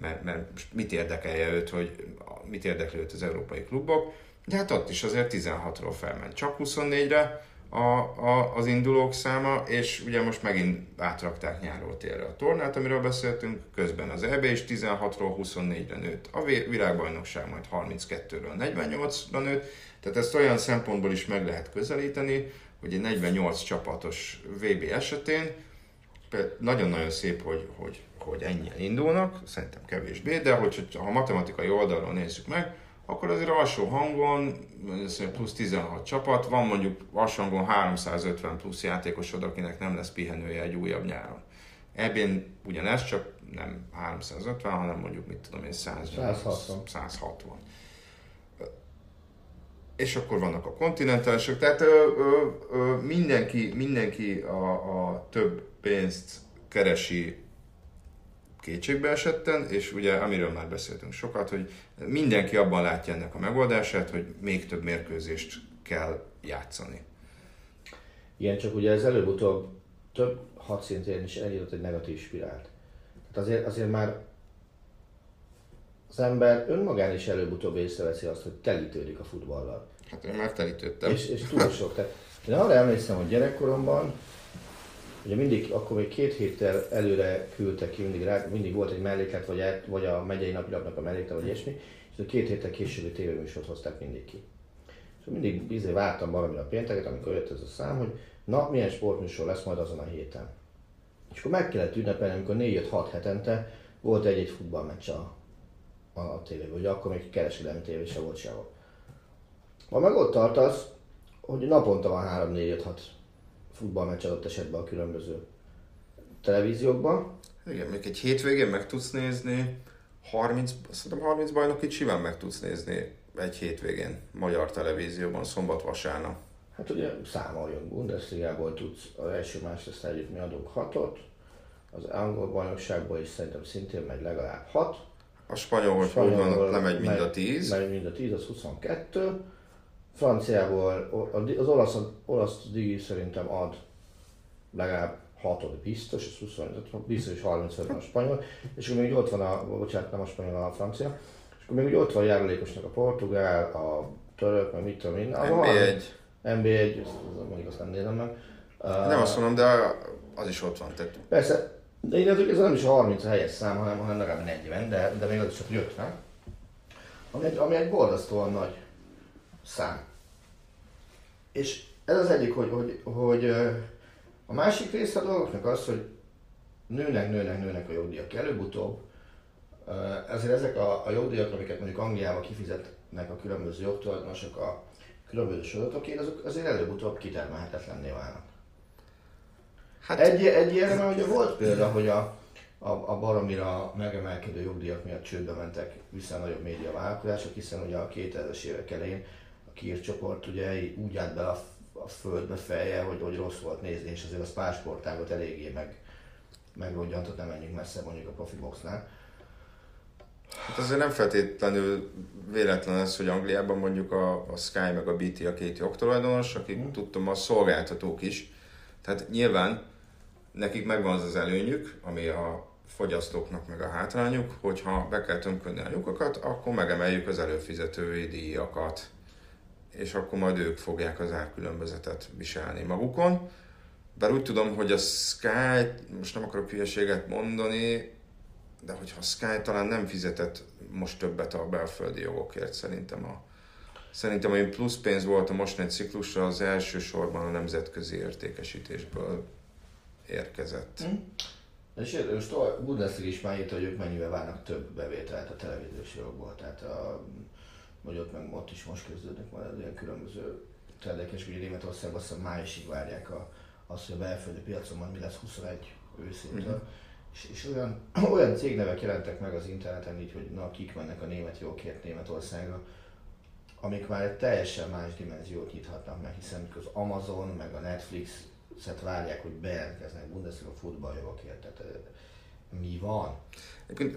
mert, mert mit érdekelje őt, hogy mit érdekli az európai klubok, de hát ott is azért 16-ról felment csak 24-re a, a, az indulók száma, és ugye most megint átrakták nyáról térre a tornát, amiről beszéltünk, közben az EB is 16-ról 24-re nőtt, a világbajnokság majd 32-ről 48-ra nőtt, tehát ezt olyan szempontból is meg lehet közelíteni, hogy egy 48 csapatos VB esetén nagyon-nagyon szép, hogy, hogy, hogy ennyien indulnak, szerintem kevésbé, de hogy, ha a matematikai oldalról nézzük meg, akkor azért alsó hangon plusz 16 csapat, van mondjuk alsó hangon 350 plusz játékosod, akinek nem lesz pihenője egy újabb nyáron. Ebben ugyanez, csak nem 350, hanem mondjuk mit tudom én 160. 160 és akkor vannak a kontinentálesek, tehát ö, ö, ö, mindenki, mindenki a, a több pénzt keresi kétségbe esetten, és ugye amiről már beszéltünk sokat, hogy mindenki abban látja ennek a megoldását, hogy még több mérkőzést kell játszani. Igen, csak ugye ez előbb-utóbb több hadszintén is elindult egy negatív spirált. Tehát azért, azért már az ember önmagán is előbb-utóbb észreveszi azt, hogy telítődik a futballal. Hát én már telítődtem. És, és túl sok. Tehát én arra emlékszem, hogy gyerekkoromban Ugye mindig, akkor még két héttel előre küldtek ki, mindig, rá, mindig volt egy melléklet, vagy, el, vagy a megyei napilapnak a melléklet, vagy ilyesmi, és két héttel későbbi tévéműsort hozták mindig ki. És mindig bizony vártam valamire a pénteket, amikor jött ez a szám, hogy na, milyen sportműsor lesz majd azon a héten. És akkor meg kellett ünnepelni, amikor 4-5-6 hetente volt egy-egy futballmeccs a, a, a tévében, ugye akkor még kereskedelmi tévé se volt sehol. Ma meg ott tartasz, hogy naponta van 3-4-5-6 futballmeccs adott esetben a különböző televíziókban. Igen, még egy hétvégén meg tudsz nézni, 30, szerintem 30 bajnokit simán meg tudsz nézni egy hétvégén magyar televízióban, szombat-vasárnap. Hát ugye számoljunk, Bundesligából tudsz az első másrészt együtt mi adunk hatot, az angol bajnokságból is szerintem szintén megy legalább hat. A spanyol, hogy úgy van, nem megy mind a 10. Megy mind a 10, az 22 franciából, az olasz, olasz digi szerintem ad legalább 6 biztos, az 25, biztos is 35 a spanyol, és akkor még ott van a, bocsánat, nem a spanyol, a francia, és akkor még ott van a járulékosnak a portugál, a török, meg mit tudom én. NB1. NB1, mondjuk azt nem nézem meg. Nem azt mondom, de az is ott van. Tehát... Persze, de én ez nem is a 30 a helyes szám, hanem, hanem legalább 40, de, de még az is csak 50. Ami egy, ami egy borzasztóan nagy szám. És ez az egyik, hogy, hogy, hogy a másik része a dolgoknak az, hogy nőnek, nőnek, nőnek a jogdíjak előbb-utóbb. Ezért ezek a, a jogdíjak, amiket mondjuk Angliában kifizetnek a különböző jogtulajdonosok a különböző sorozatokért, azok azért előbb-utóbb kitermelhetetlenné válnak. Hát... Egy, egy ilyen, ugye volt példa, hogy a, a, a baromira megemelkedő jogdíjak miatt csődbe mentek vissza a nagyobb média vállalkozások, hiszen ugye a 2000-es évek elején Kír csoport ugye úgy állt be a, a földbe feje, hogy, hogy rossz volt nézni, és azért a spársportágot eléggé meg, megrodjantott, nem menjünk messze mondjuk a profi boxnál. Hát azért nem feltétlenül véletlen ez, hogy Angliában mondjuk a, a Sky meg a BT a két jogtulajdonos, akik hmm. tudtam a szolgáltatók is. Tehát nyilván nekik megvan az az előnyük, ami a fogyasztóknak meg a hátrányuk, hogyha be kell tömködni a lyukakat, akkor megemeljük az előfizetői díjakat és akkor majd ők fogják az árkülönbözetet viselni magukon. Bár úgy tudom, hogy a Sky, most nem akarok hülyeséget mondani, de hogyha a Sky talán nem fizetett most többet a belföldi jogokért, szerintem a Szerintem, ami plusz pénz volt a mostani ciklusra, az elsősorban a nemzetközi értékesítésből érkezett. Mm. És most a Bundesliga is már írta, hogy ők mennyivel várnak több bevételt a televíziós jogból. Tehát a vagy ott, meg ott is most kezdődnek majd ilyen különböző trendek, és ugye Németországban azt hiszem májusig várják a, azt, hogy a belföldi piacon majd mi lesz 21 őszintől. Mm-hmm. És, és olyan, olyan cégnevek jelentek meg az interneten így, hogy na, kik mennek a német jókért Németországra, amik már egy teljesen más dimenziót nyithatnak meg, hiszen az Amazon meg a Netflix szet várják, hogy bejelentkeznek Bundesliga futballjogokért. Tehát mi van?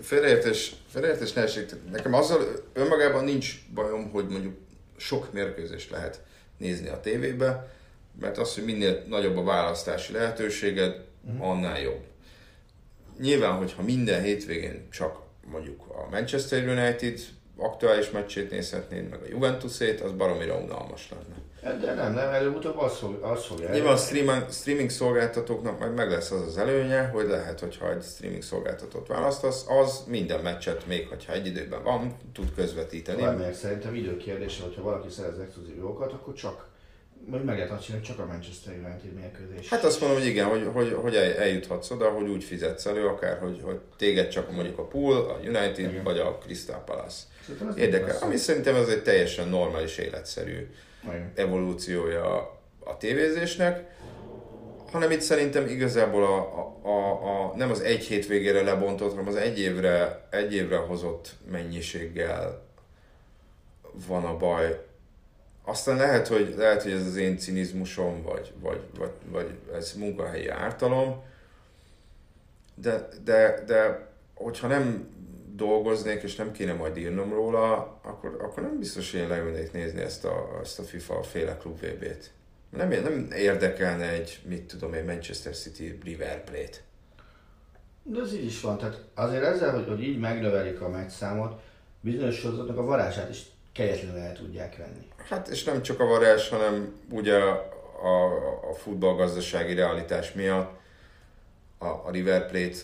Félreértés, félreértés ne esik. Nekem azzal önmagában nincs bajom, hogy mondjuk sok mérkőzést lehet nézni a tévébe, mert az, hogy minél nagyobb a választási lehetőséged, uh-huh. annál jobb. Nyilván, hogyha minden hétvégén csak mondjuk a Manchester United aktuális meccsét nézhetnéd, meg a Juventusét, az baromira unalmas lenne. De nem, nem, előbb-utóbb az, fog, az fogja Nyilván a streaming, streaming szolgáltatóknak majd meg lesz az az előnye, hogy lehet, hogyha egy streaming szolgáltatót választasz, az minden meccset, még hogyha egy időben van, tud közvetíteni. Nem, mert szerintem időkérdése, hogyha valaki szerez exkluzív jókat, akkor csak vagy meg lehet azt csinálni, csak a Manchester United mérkőzés. Hát azt mondom, hogy igen, hogy, hogy, hogy eljuthatsz oda, hogy úgy fizetsz elő, akár, hogy, hogy téged csak mondjuk a Pool, a United, igen. vagy a Crystal Palace. Érdekel. Ami szerintem ez egy teljesen normális, életszerű igen. evolúciója a tévézésnek, hanem itt szerintem igazából a, a, a, a, nem az egy hétvégére lebontott, hanem az egy évre, egy évre hozott mennyiséggel van a baj. Aztán lehet, hogy, lehet, hogy ez az én cinizmusom, vagy, vagy, vagy, vagy ez munkahelyi ártalom, de, de, de hogyha nem dolgoznék, és nem kéne majd írnom róla, akkor, akkor nem biztos, hogy én leülnék nézni ezt a, ezt a FIFA féle klub VB-t. Nem, nem érdekelne egy, mit tudom én, Manchester City River Plate. De ez így is van, tehát azért ezzel, hogy, hogy így megnövelik a meccszámot, bizonyos sorozatnak a varázsát is kegyetlenül el tudják venni. Hát és nem csak a varázs, hanem ugye a, a, a futballgazdasági realitás miatt a, a River Plate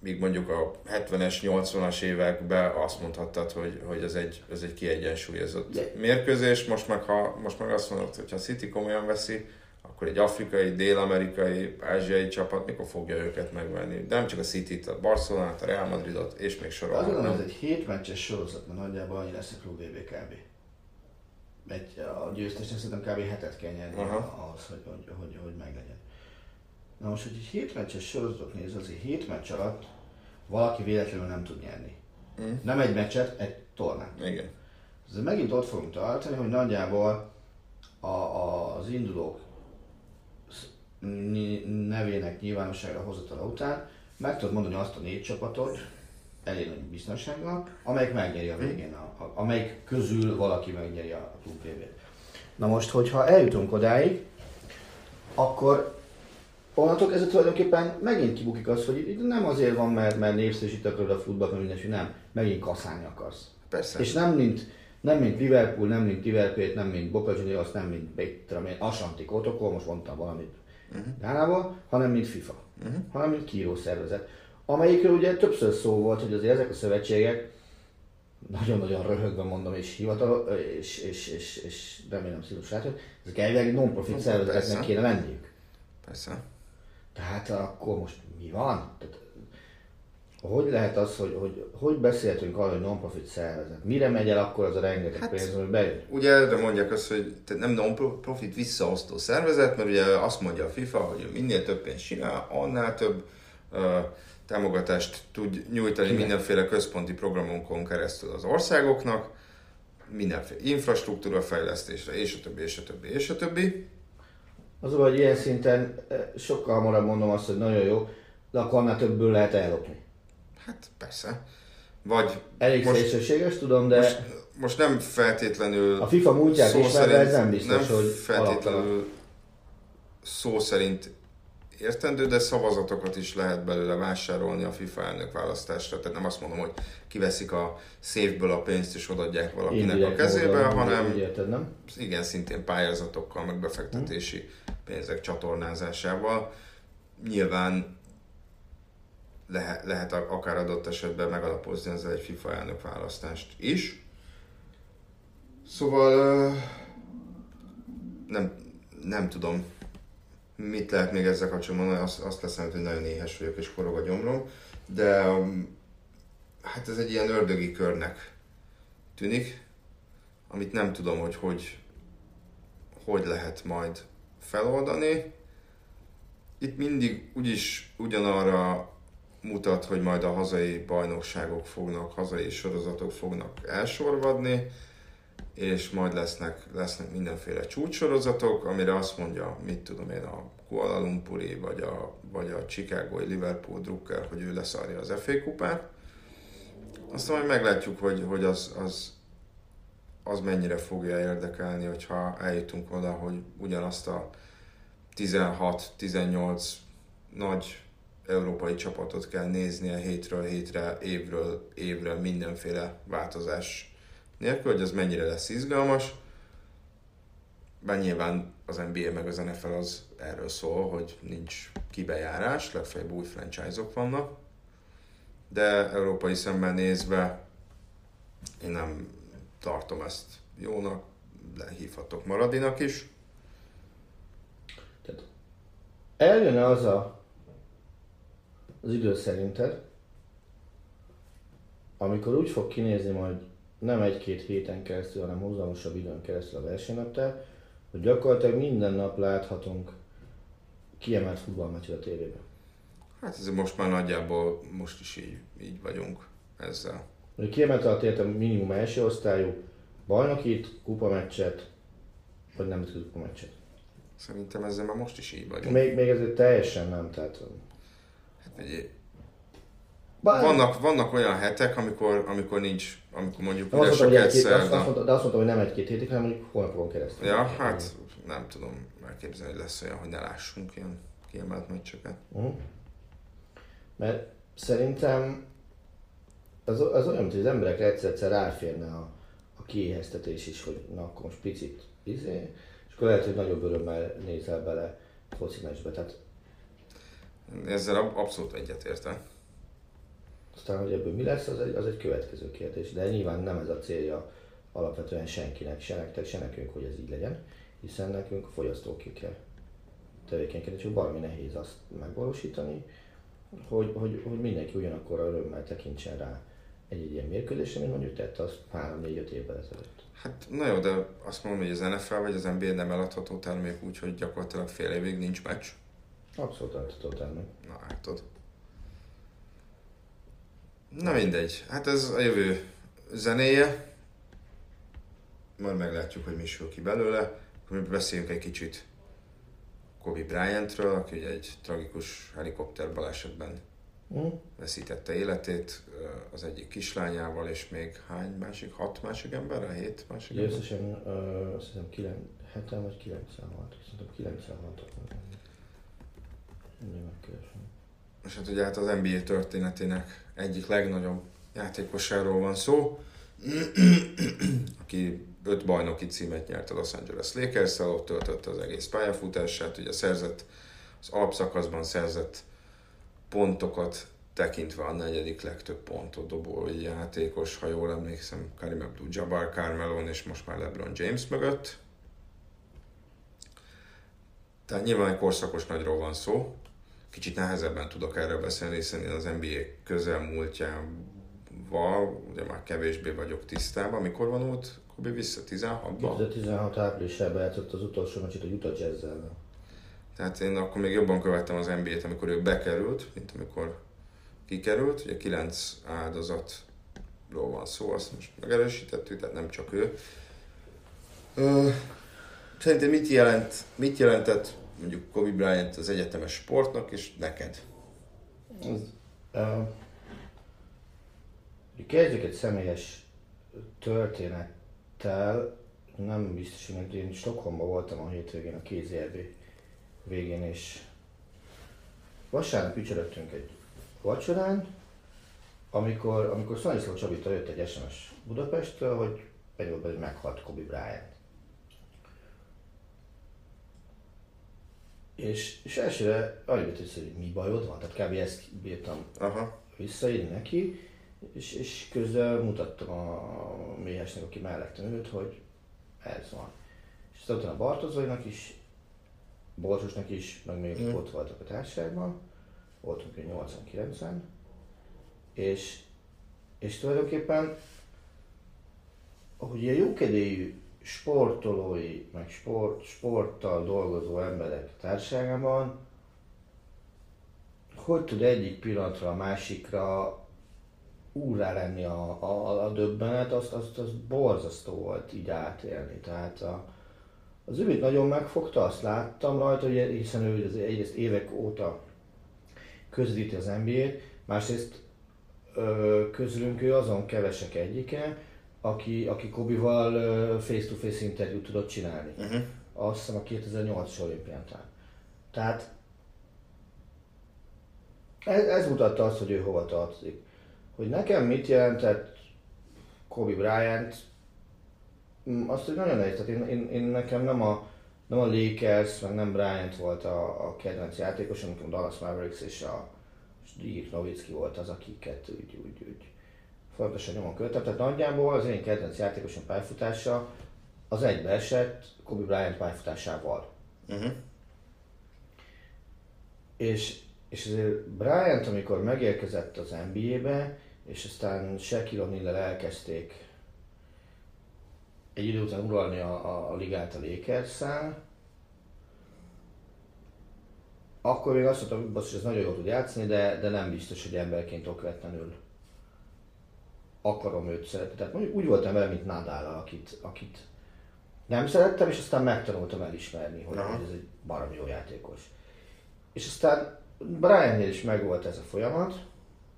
míg mondjuk a 70-es, 80-as években azt mondhattad, hogy, hogy ez, egy, ez egy kiegyensúlyozott De. mérkőzés, most meg, ha, most meg azt mondod, hogy ha City komolyan veszi, akkor egy afrikai, dél-amerikai, ázsiai csapat mikor fogja őket megvenni. De nem csak a City-t, a Barcelonát, a Real Madridot, és még sorolhatnám. Azt mondom, ez egy 7 meccses sorozat, mert nagyjából annyi lesz a Klub VB kb. Egy, a győztesnek szerintem kb. hetet kell nyerni ahhoz, hogy, hogy, hogy, hogy meglegyen. Na most, hogy egy 7 meccses sorozatot néz, azért 7 meccs alatt valaki véletlenül nem tud nyerni. Mm. Nem egy meccset, egy tornát. Igen. Ez megint ott fogunk tartani, hogy nagyjából a, a, az indulók nevének nyilvánosságra hozatala után meg tudod mondani azt a négy csapatot, elég nagy biztonsággal, amelyik megnyeri a mhm. végén, a, a, amelyik közül valaki megnyeri a klub Na most, hogyha eljutunk odáig, akkor onnantól kezdve tulajdonképpen megint kibukik az, hogy itt nem azért van, mert, mert népszerűsít akarod a futballt, mert mindenki, nem, megint kaszálni akarsz. Persze. És nem mint, nem mint Liverpool, nem mint Liverpool, nem mint Boca Juniors, nem mint tudom Asanti Kotoko, most mondtam valamit uh-huh. Hanem mint FIFA, uh-huh. hanem mint kíró szervezet. Amelyikről ugye többször szó volt, hogy azért ezek a szövetségek, nagyon-nagyon röhögve mondom, és hivatal, és, és, és, és remélem szíves látod, ezek elvileg non-profit szervezeteknek kéne lenniük. Persze. Tehát akkor most mi van? Tehát, hogy lehet az, hogy, hogy, hogy beszéltünk arról, hogy non-profit szervezet? Mire megy el akkor az a rengeteg hát, pénz, ami bejön? Ugye erre mondják azt, hogy nem non-profit visszaosztó szervezet, mert ugye azt mondja a FIFA, hogy minél több pénzt csinál, annál több uh, támogatást tud nyújtani Igen. mindenféle központi programunkon keresztül az országoknak, mindenféle infrastruktúra fejlesztésre, és a többi, és a többi, és a többi. Az hogy ilyen szinten eh, sokkal hamarabb mondom azt, hogy nagyon jó, de akkor annál többből lehet ellopni. Hát persze. Vagy Elég most, szélsőséges, tudom, de... Most, most nem feltétlenül... A FIFA múltját is, ez nem biztos, nem hogy feltétlenül alaptalan. szó szerint értendő, de szavazatokat is lehet belőle vásárolni a FIFA elnök választásra. Tehát nem azt mondom, hogy kiveszik a széfből a pénzt és odaadják valakinek a kezébe, módon, hanem érted, nem? igen, szintén pályázatokkal, meg befektetési pénzek csatornázásával. Nyilván lehet, lehet akár adott esetben megalapozni ezzel egy FIFA elnök választást is. Szóval nem, nem tudom, mit lehet még ezzel kapcsolatban? Azt, azt teszem, hogy nagyon éhes vagyok és forog a gyomrom, de hát ez egy ilyen ördögi körnek tűnik, amit nem tudom, hogy hogy, hogy lehet majd feloldani. Itt mindig úgyis ugyanarra mutat, hogy majd a hazai bajnokságok fognak, hazai sorozatok fognak elsorvadni, és majd lesznek, lesznek mindenféle csúcssorozatok, amire azt mondja, mit tudom én, a Kuala Lumpuri, vagy a, vagy a Chicagói Liverpool Drucker, hogy ő leszarja az FA kupát. Aztán majd meglátjuk, hogy, hogy az, az, az mennyire fogja érdekelni, hogyha eljutunk oda, hogy ugyanazt a 16-18 nagy európai csapatot kell néznie hétről hétre, évről évre mindenféle változás nélkül, hogy az mennyire lesz izgalmas. Bár nyilván az NBA meg az NFL az erről szól, hogy nincs kibejárás, legfeljebb új franchise-ok vannak. De európai szemben nézve én nem tartom ezt jónak, de hívhatok Maradinak is. Tehát eljön az a, az idő szerinted, amikor úgy fog kinézni majd nem egy-két héten keresztül, hanem hozamosabb időn keresztül a versenynaptár, hogy gyakorlatilag minden nap láthatunk kiemelt futballmeccset a tévében. Hát ez most már nagyjából most is így, így vagyunk ezzel. Kiemelt alatt értem minimum első osztályú bajnokit, kupameccset, vagy nem kupameccset. Szerintem ezzel már most is így vagyunk. Még, még ezért teljesen nem, tehát... Hát egy, Bár... vannak, vannak olyan hetek, amikor, amikor nincs, amikor mondjuk Nem azt üres mondtam, a hogy egy-két, azt, mondtam, de azt mondtam, hogy nem egy-két hétig, hanem mondjuk hónapokon keresztül. Ja, hát nem tudom elképzelni, hogy lesz olyan, hogy ne lássunk ilyen kiemelt meccseket. Uh-huh. Mert szerintem az, az olyan, mint hogy az emberekre egyszer-egyszer ráférne a, a kiéheztetés is, hogy na akkor most picit izé, és akkor lehet, hogy nagyobb örömmel nézel bele foci meccsbe. Tehát Ezzel ab- abszolút egyetértek. Aztán, hogy ebből mi lesz, az egy, az egy következő kérdés. De nyilván nem ez a célja alapvetően senkinek, se nektek, se nekünk, hogy ez így legyen, hiszen nekünk fogyasztóként kell tevékenykedni, csak valami nehéz azt megvalósítani, hogy, hogy, hogy mindenki ugyanakkor örömmel tekintsen rá egy-egy ilyen mérkőzésre, mint mondjuk tette azt 3-4-5 évvel ezelőtt. Hát na jó, de azt mondom, hogy az NFL vagy az NBA nem eladható termék úgy, hogy gyakorlatilag fél évig nincs meccs. Abszolút eltudott termék. Na látod. Na mindegy, hát ez a jövő zenéje. Majd meglátjuk, hogy mi sül ki belőle. Beszéljünk egy kicsit Kobe Bryantről, aki ugye egy tragikus helikopter balesetben Hm? veszítette életét az egyik kislányával, és még hány másik, hat másik emberrel, hét másik Ugye ember? összesen uh, azt hiszem 9, 70 vagy 96, szerintem 96 Mindjárt megkeresem. És hát ugye hát az NBA történetének egyik legnagyobb játékosáról van szó, aki öt bajnoki címet nyert a Los Angeles lakers ott töltötte az egész pályafutását, ugye szerzett, az alapszakaszban szerzett pontokat tekintve a negyedik legtöbb pontot dobó játékos, ha jól emlékszem, Karim Abdul-Jabbar, Carmelo és most már LeBron James mögött. Tehát nyilván egy korszakos nagyról van szó. Kicsit nehezebben tudok erről beszélni, hiszen én az NBA közelmúltjával ugye már kevésbé vagyok tisztában. Mikor vonult Kobe vissza? 16-ban? 2016 áprilisában játszott az utolsó meccset a Utah jazz -el. Tehát én akkor még jobban követtem az NBA-t, amikor ő bekerült, mint amikor kikerült. Ugye kilenc áldozatról van szó, azt most megerősítettük, tehát nem csak ő. Ö, Szerintem mit, jelent, mit jelentett mondjuk Kobe Bryant az egyetemes sportnak, és neked? Az, uh, kezdjük egy személyes történettel, nem biztos, hogy én Stockholmban voltam a hétvégén a kézjelb végén, és vasárnap ücsörögtünk egy vacsorán, amikor, amikor Szaniszló Csabitól jött egy SMS Budapestről, hogy egy hogy meghalt Kobe Bryant. És, és elsőre arra jött össze, hogy mi bajod van, tehát kb. ezt bírtam Aha. visszaírni neki, és, és közben mutattam a méhesnek, aki mellettem ült, hogy ez van. És aztán utána Bartozóinak is, Borsosnak is, meg még Mm. ott voltak a társaságban, voltunk egy 80-90, és, és tulajdonképpen hogy a jókedélyű sportolói, meg sport, sporttal dolgozó emberek társágában hogy tud egyik pillanatra a másikra úrrá lenni a, a, a döbbenet, azt, azt, azt borzasztó volt így átélni. Tehát a, az ő nagyon megfogta, azt láttam rajta, hogy hiszen ő egyrészt évek óta közvetíti az NBA-t, másrészt ö, közülünk ő azon kevesek egyike, aki, aki Kobival face-to-face interjút tudott csinálni. Uh-huh. Azt hiszem a 2008 olimpián Tehát ez, ez mutatta azt, hogy ő hova tartozik. Hogy nekem mit jelentett Kobe Bryant, azt, hogy nagyon nehéz. Tehát én, én, én, nekem nem a, nem a Lakers, meg nem Bryant volt a, a kedvenc játékos, amikor a Dallas Mavericks és a Dirk Nowitzki volt az, akiket úgy, úgy, úgy folyamatosan nyomon követtem. Tehát nagyjából az én kedvenc játékosom pályafutása az egybeesett Kobe Bryant pályafutásával. Uh-huh. És és azért Bryant, amikor megérkezett az NBA-be, és aztán Shaquille o'Neal elkezdték egy idő után uralni a, a, a ligát a lakers akkor még azt mondtam, hogy ez nagyon jól tud játszani, de, de nem biztos, hogy emberként okvetlenül akarom őt szeretni. Tehát mondjuk úgy voltam vele, mint Nadal, akit, akit nem szerettem, és aztán megtanultam elismerni, hogy, hogy ez egy baromi jó játékos. És aztán Briannél is megvolt ez a folyamat,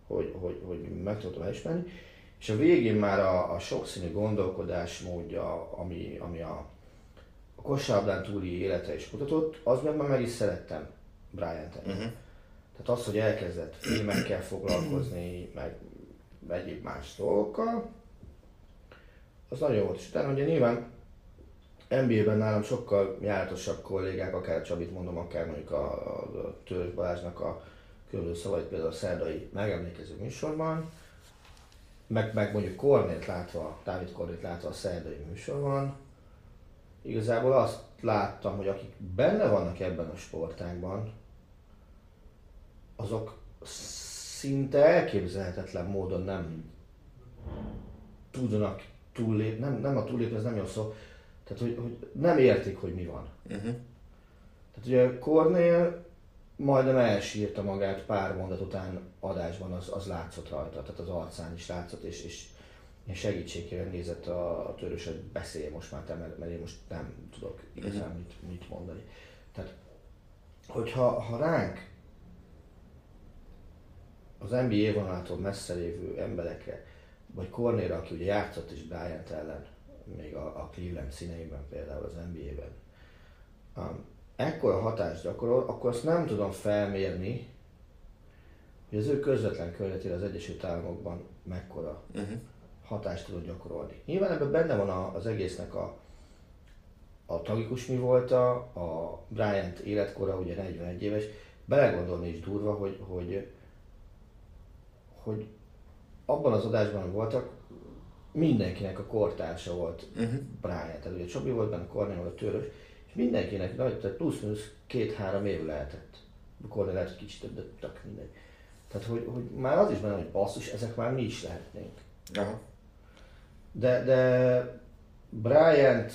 hogy, hogy, hogy meg tudtam elismerni, és a végén már a, a sokszínű gondolkodás módja, ami, ami a, a kosárlabdán túli élete is mutatott, az meg már meg is szerettem Brian-t. Uh-huh. Tehát az, hogy elkezdett filmekkel foglalkozni, meg egyéb más dolgokkal, az nagyon volt. És utána ugye nyilván NBA-ben nálam sokkal járatosabb kollégák, akár Csabit mondom, akár mondjuk a, a, Törös Balázsnak a különböző szavait, például a szerdai megemlékező műsorban, meg, meg mondjuk Kornét látva, Dávid Kornét látva a szerdai műsorban, igazából azt láttam, hogy akik benne vannak ebben a sportágban, azok szinte elképzelhetetlen módon nem tudnak túllépni, nem, nem a túllépni, ez nem jó szó, tehát, hogy, hogy nem értik, hogy mi van. Uh-huh. Tehát ugye Cornél majdnem elsírta magát pár mondat után adásban, az, az látszott rajta, tehát az arcán is látszott, és, és én segítségére nézett a, a törős, hogy beszélj most már te, mert, mert én most nem tudok igazán uh-huh. mit, mit mondani. Tehát, hogyha ha ránk az NBA vonalától messze lévő emberekre, vagy Cornéra, aki ugye játszott is Bryant ellen, még a, a Cleveland színeiben, például az NBA-ben, um, ekkora hatást gyakorol, akkor azt nem tudom felmérni, hogy az ő közvetlen környezetére az Egyesült Államokban mekkora uh-huh. hatást tudod gyakorolni. Nyilván ebben benne van a, az egésznek a, a tragikus mi volt a, a Bryant életkora, ugye 41 éves, belegondolni is durva, hogy, hogy, hogy abban az adásban voltak, mindenkinek a kortársa volt uh-huh. Brian. Tehát ugye Csobi volt benne, Kornél volt törös, és mindenkinek nagy, tehát plusz-minusz két-három év lehetett. Kornél lehet, hogy kicsit több, de tök mindegy. Tehát, hogy, hogy már az is benne, hogy basszus, ezek már mi is lehetnénk. Aha. De, de Bryant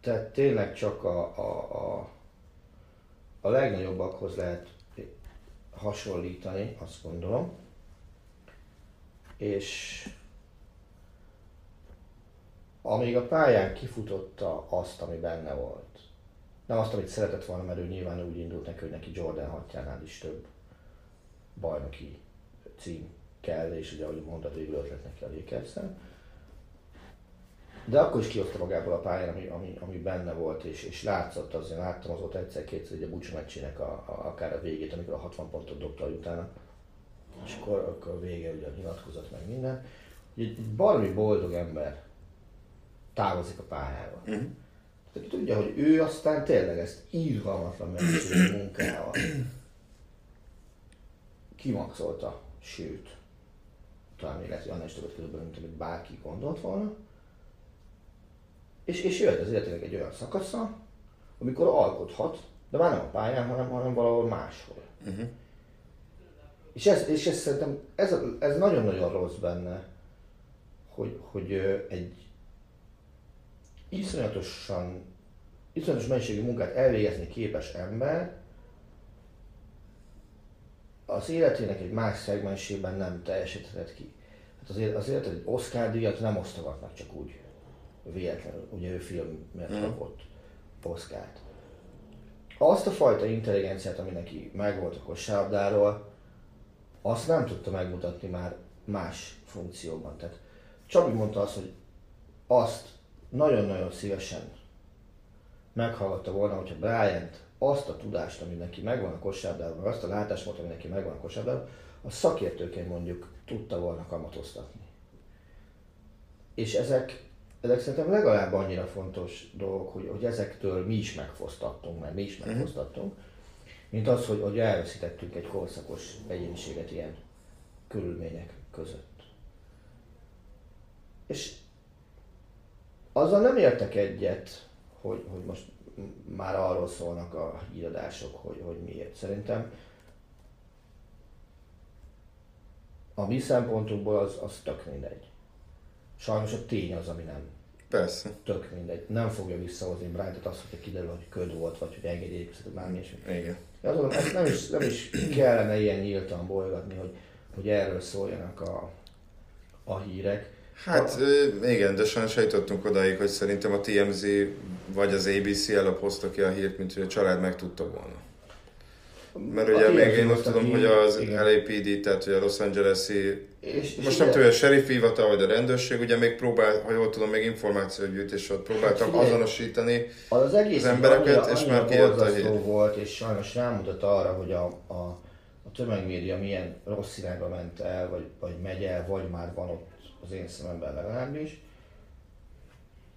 tehát tényleg csak a, a, a, a legnagyobbakhoz lehet hasonlítani, azt gondolom. És amíg a pályán kifutotta azt, ami benne volt. Nem azt, amit szeretett volna, mert ő nyilván úgy indult neki, hogy neki Jordan hatjánál is több bajnoki cím kell, és ugye, ahogy mondtad, végül ötlet neki a lakers de akkor is kihozta magából a pályán, ami, ami, ami benne volt, és, és látszott, azért láttam az ott egyszer-kétszer ugye Bucs meccsének a, a, akár a végét, amikor a 60 pontot dobta utána, és akkor, akkor vége ugye a nyilatkozat meg minden. Egy, baromi boldog ember távozik a pályáról. Uh-huh. Tehát tudja, hogy ő aztán tényleg ezt írgalmatlan mennyiségű munkával kimaxolta, sőt, talán még lehet, hogy annál is többet körülbelül, mint amit bárki gondolt volna. És, és jöhet az életének egy olyan szakasza, amikor alkothat, de már nem a pályán, hanem, hanem valahol máshol. Uh-huh. És ez, és ez szerintem ez, ez nagyon-nagyon rossz benne, hogy, hogy egy iszonyatosan, iszonyatos mennyiségű munkát elvégezni képes ember, az életének egy más szegmensében nem teljesíthetett ki. Hát azért, azért egy Oscar díjat nem osztogatnak csak úgy véletlenül, ugye ő filmért Mm. kapott. Azt a fajta intelligenciát, ami neki megvolt a kosárlabdáról, azt nem tudta megmutatni már más funkcióban. Tehát Csabi mondta azt, hogy azt nagyon-nagyon szívesen meghallgatta volna, hogyha Bryant azt a tudást, ami neki megvan a kosárlabdában, azt a látásmódot, ami neki megvan a kosárlabdában, a szakértőként mondjuk tudta volna kamatoztatni. És ezek, ezek szerintem legalább annyira fontos dolgok, hogy, hogy ezektől mi is megfosztattunk, mert mi is megfosztattunk, mint az, hogy, hogy elveszítettünk egy korszakos egyéniséget ilyen körülmények között. És azzal nem értek egyet, hogy, hogy most már arról szólnak a híradások, hogy, hogy miért. Szerintem a mi szempontunkból az, az tök mindegy. Sajnos a tény az, ami nem Persze. tök mindegy. Nem fogja visszahozni Bryantot azt, hogy kiderül, hogy köd volt, vagy hogy engedélyeztetett bármi. Igen. Én azt gondolom, ezt nem is, nem is kellene ilyen nyíltan bolygatni, hogy, hogy erről szóljanak a, a hírek. Hát ö, igen, de sajnos eljutottunk odáig, hogy szerintem a TMZ vagy az ABC előbb hozta ki a hírt, mint hogy a család meg tudta volna. Mert ugye még én hozta tudom, hogy az igen. LAPD, tehát hogy a Los Angeles-i, És, és most ugye- nem tudom, hogy a sheriff hivatal vagy a rendőrség, ugye még próbál, ha jól tudom, még információgyűjtés ott próbáltak figyelj. azonosítani. Az, az egész az embereket, annyira, és már kijött a hír. volt, és sajnos rámutat arra, hogy a, a, a tömegmédia milyen rossz irányba ment el, vagy, vagy megy el, vagy már van ott az én szememben legalábbis,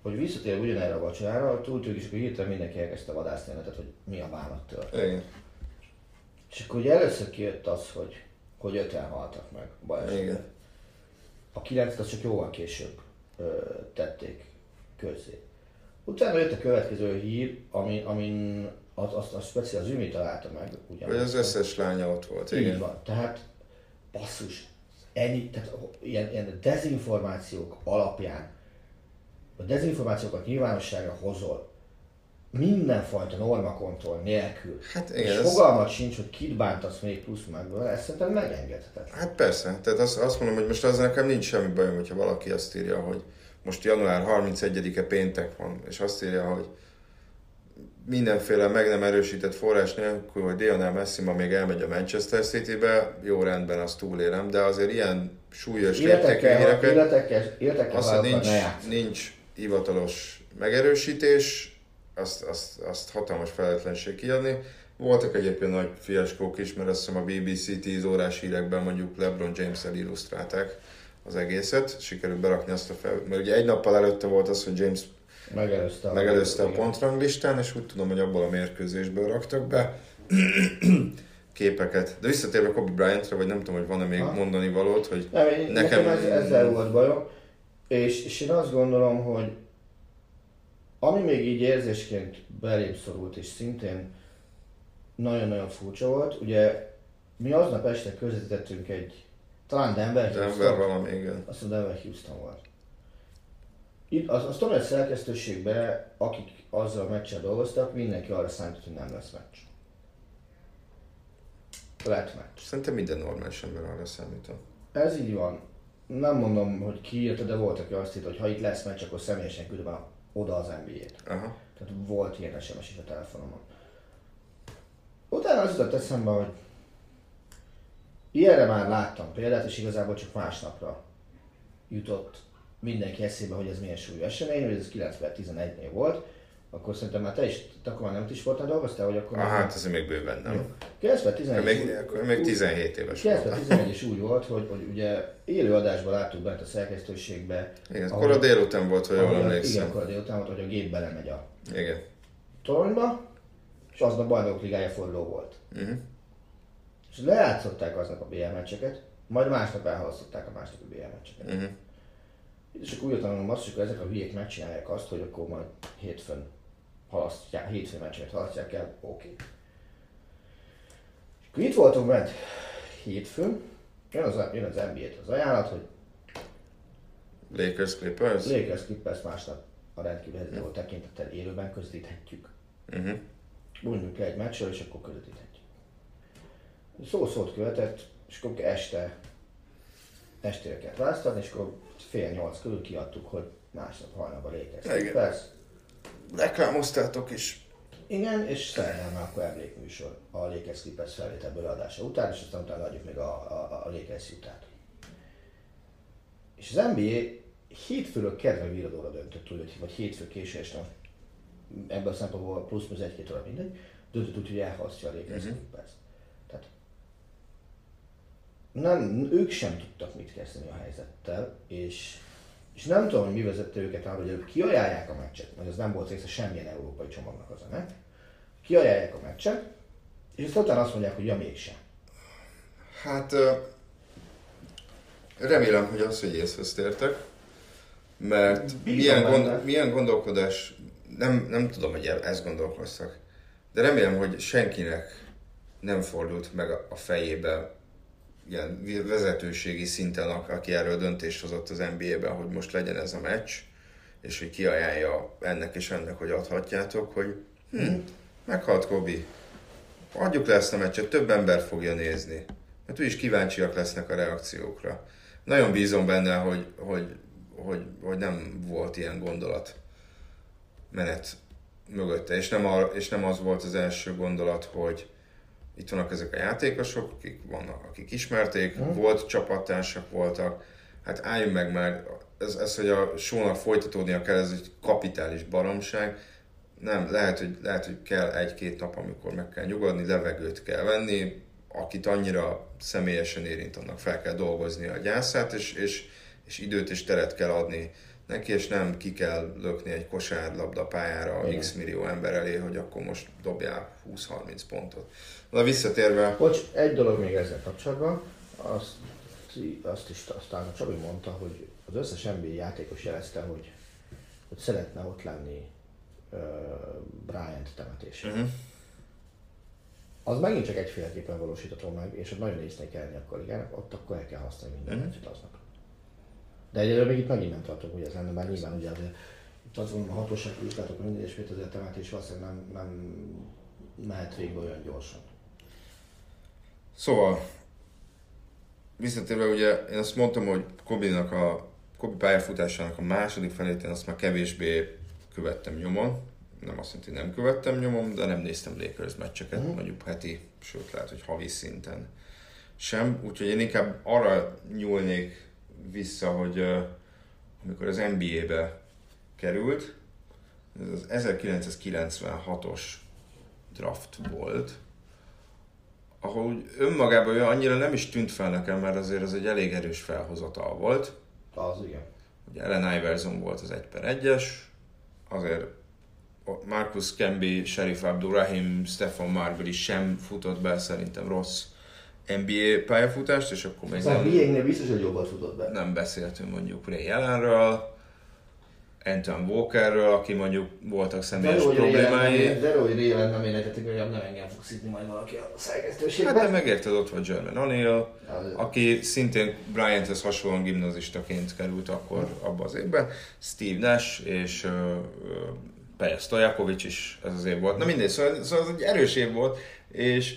hogy visszatér ugyanerre a vacsorára, túltűnik, és akkor hirtelen mindenki elkezdte vadászni netet, hogy mi a bánat történt. Igen. És akkor ugye először kijött az, hogy, hogy öten haltak meg balesetben. Igen. A kilencet az csak jóval később ö, tették közzé. Utána jött a következő hír, ami, amin az, azt a speciál az Ümi találta meg. Ugyan, Vagy az összes lánya ott volt, Így igen. van. Tehát basszus, ennyi, tehát ilyen, ilyen dezinformációk alapján, a dezinformációkat nyilvánosságra hozol, mindenfajta normakontroll nélkül, Hát és igen, ez- fogalmat sincs, hogy kit bántasz még plusz meg, ezt szerintem megengedhetetlen. Hát persze, tehát azt, azt mondom, hogy most az nekem nincs semmi bajom, hogyha valaki azt írja, hogy most január 31-e péntek van, és azt írja, hogy mindenféle meg nem erősített forrás nélkül, hogy Lionel Messi ma még elmegy a Manchester City-be, jó rendben, azt túlélem, de azért ilyen súlyos Életekkel, híreket, azt, hogy nincs, nincs hivatalos megerősítés, azt, azt, azt hatalmas felelőtlenség kiadni. Voltak egyébként nagy fiaskók is, mert azt hiszem a BBC 10 órás hírekben mondjuk LeBron James-el illusztrálták az egészet, sikerült berakni azt a fel, mert ugye egy nappal előtte volt az, hogy James Megelőzte a, megelőzte a igen. pontranglistán, és úgy tudom, hogy abból a mérkőzésből raktak be képeket. De visszatérve Kobe Bryantra, vagy nem tudom, hogy van-e még Ha? mondani valót, hogy Nem, Nekem- nekem, ez, ezzel volt bajom, és, és én azt gondolom, hogy ami még így érzésként belém szorult, és szintén nagyon-nagyon furcsa volt, ugye mi aznap este közvetítettünk egy, talán Denver, Denver Houston, valami, igen. azt mondom, Denver Houston volt. Itt, az, azt tudom, hogy a szerkesztőségben, akik azzal a meccsel dolgoztak, mindenki arra számított, hogy nem lesz meccs. Lett meccs. Szerintem minden normális ember arra számított. Ez így van. Nem mondom, hogy ki írta, de volt, aki azt írta, hogy ha itt lesz meccs, akkor személyesen küldöm a- oda az NBA-t. Aha. Tehát volt ilyen SMS is a telefonomon. Utána az jutott eszembe, hogy ilyenre már láttam példát, és igazából csak másnapra jutott mindenki eszébe, hogy ez milyen súlyú esemény, hogy ez 9-11-nél volt, akkor szerintem már te is, te akkor már nem is voltál dolgoztál, hogy akkor Ah, hát ez még bőven nem. 9-11 Még, akkor még 17 éves voltam. 2011 is úgy volt, hogy, hogy ugye élő adásban láttuk bent a szerkesztőségbe. Igen, ahol- akkor a délután volt, ha jól ahol- Igen, emlékszem. akkor a délután volt, hogy a gép belemegy a Igen. toronyba, és aznap bajnokok ligája forduló volt. Uh-huh. És lejátszották aznap a BL meccseket, majd másnap elhalasztották a másnapi BL meccseket. Uh-huh. És akkor úgy tanulom azt, hogy ezek a hülyék megcsinálják azt, hogy akkor majd hétfőn halasztják, hétfőn meccseket halasztják el, oké. Okay. Akkor itt voltunk bent hétfőn, jön az, jön az NBA-t az ajánlat, hogy Lakers Clippers? Lakers Clippers másnap a rendkívül helyzetre volt tekintettel élőben közvetíthetjük. Uh-huh. Mondjuk le egy meccsről, és akkor közvetíthetjük. Szó szót követett, és akkor este estére kellett választani, és akkor fél nyolc körül kiadtuk, hogy másnap hajnalban lékeztünk. Igen. Reklámoztátok is. Igen, és szerdán már akkor emlékműsor a Lakers Clippers felvételből adása után, és aztán utána adjuk még a, a, a Lakers utát. És az NBA hétfőről kedve viradóra döntött úgy, vagy hétfő késő este, ebből a szempontból plusz-minusz egy-két óra mindegy, döntött úgy, hogy elhasztja a Lakers Mhm. Clippers. Tehát nem, ők sem tudtak mit kezdeni a helyzettel, és, és nem tudom, hogy mi vezette őket arra, hogy ők kiajálják a meccset, mert ez nem volt része semmilyen európai csomagnak az a meccs. Kiajálják a meccset, és aztán utána azt mondják, hogy ja mégsem. Hát remélem, hogy az, hogy észhez tértek, mert Bízom milyen, benne. gond, milyen gondolkodás, nem, nem tudom, hogy ezt gondolkoztak, de remélem, hogy senkinek nem fordult meg a fejébe ilyen vezetőségi szinten, aki erről döntést hozott az NBA-ben, hogy most legyen ez a meccs, és hogy kiajánlja ennek és ennek, hogy adhatjátok, hogy hm, meghalt Kobi, adjuk le ezt a meccset, több ember fogja nézni. Mert úgyis kíváncsiak lesznek a reakciókra. Nagyon bízom benne, hogy, hogy, hogy, hogy nem volt ilyen gondolat menet mögötte. És nem, a, és nem az volt az első gondolat, hogy itt vannak ezek a játékosok, akik vannak, akik ismerték, Mhm. volt csapattársak voltak, hát álljunk meg már, ez, ez hogy a sónak folytatódnia kell, ez egy kapitális baromság, nem, lehet, hogy, lehet, hogy kell egy-két nap, amikor meg kell nyugodni, levegőt kell venni, akit annyira személyesen érint, annak fel kell dolgozni a gyászát, és, és, és időt és teret kell adni neki, és nem ki kell lökni egy kosárlabda pályára Igen. x millió ember elé, hogy akkor most dobjál 20-30 pontot. Na visszatérve, Bocs, egy dolog még ezzel kapcsolatban, azt, azt is aztán a Csabi mondta, hogy az összes NBA játékos jelezte, hogy, hogy szeretne ott lenni uh, Bryant temetésén. uh-huh. Az megint csak egyféleképpen valósítható meg, és ott nagyon észnék kelleni a kollégának, ott akkor el kell használni minden Mhm. meccset aznap. De egyelőre még itt megint nem ez lenne, mert nyilván ugye azért itt az van a hatóság vizsgálatok, minden és azért a temetés valószínűleg nem, nem mehet végbe olyan gyorsan. Szóval, visszatérve ugye, én azt mondtam, hogy Kobinak a Kobi pályafutásának a második felét én azt már kevésbé követtem nyomon. Nem azt jelenti, hogy nem követtem nyomon, de nem néztem Lakers meccseket, Mhm. mondjuk heti, sőt lehet, hogy havi szinten sem. Úgyhogy én inkább arra nyúlnék vissza, hogy ö, amikor az NBA-be került, ez az 1996-os draft volt, ahol úgy önmagában annyira nem is tűnt fel nekem, mert azért az egy elég erős felhozatal volt. Az igen. Ugye Ellen Iverson volt az 1 per 1-es, azért Marcus Camby, Sheriff Abdurrahim, Stefan Marbury sem futott be szerintem rossz NBA pályafutást, és akkor még Szóval nem, Biegnél biztos, hogy jobban futott be. nem beszéltünk mondjuk Ray Allenről, Anton Walkerről, aki mondjuk voltak személyes hogy problémái. Rélen, de hogy Rélen nem énetetik, hogy nem engem fog szidni majd valaki a szerkesztőségben. Hát de megérted, ott van Jermaine O'Neal, Az- aki szintén Bryanthez hasonlóan gimnazistaként került akkor abba az évben. Steve Nash és uh, Peja Stojakovic is ez az év volt. Na mindegy, szóval, szóval ez egy erős év volt, és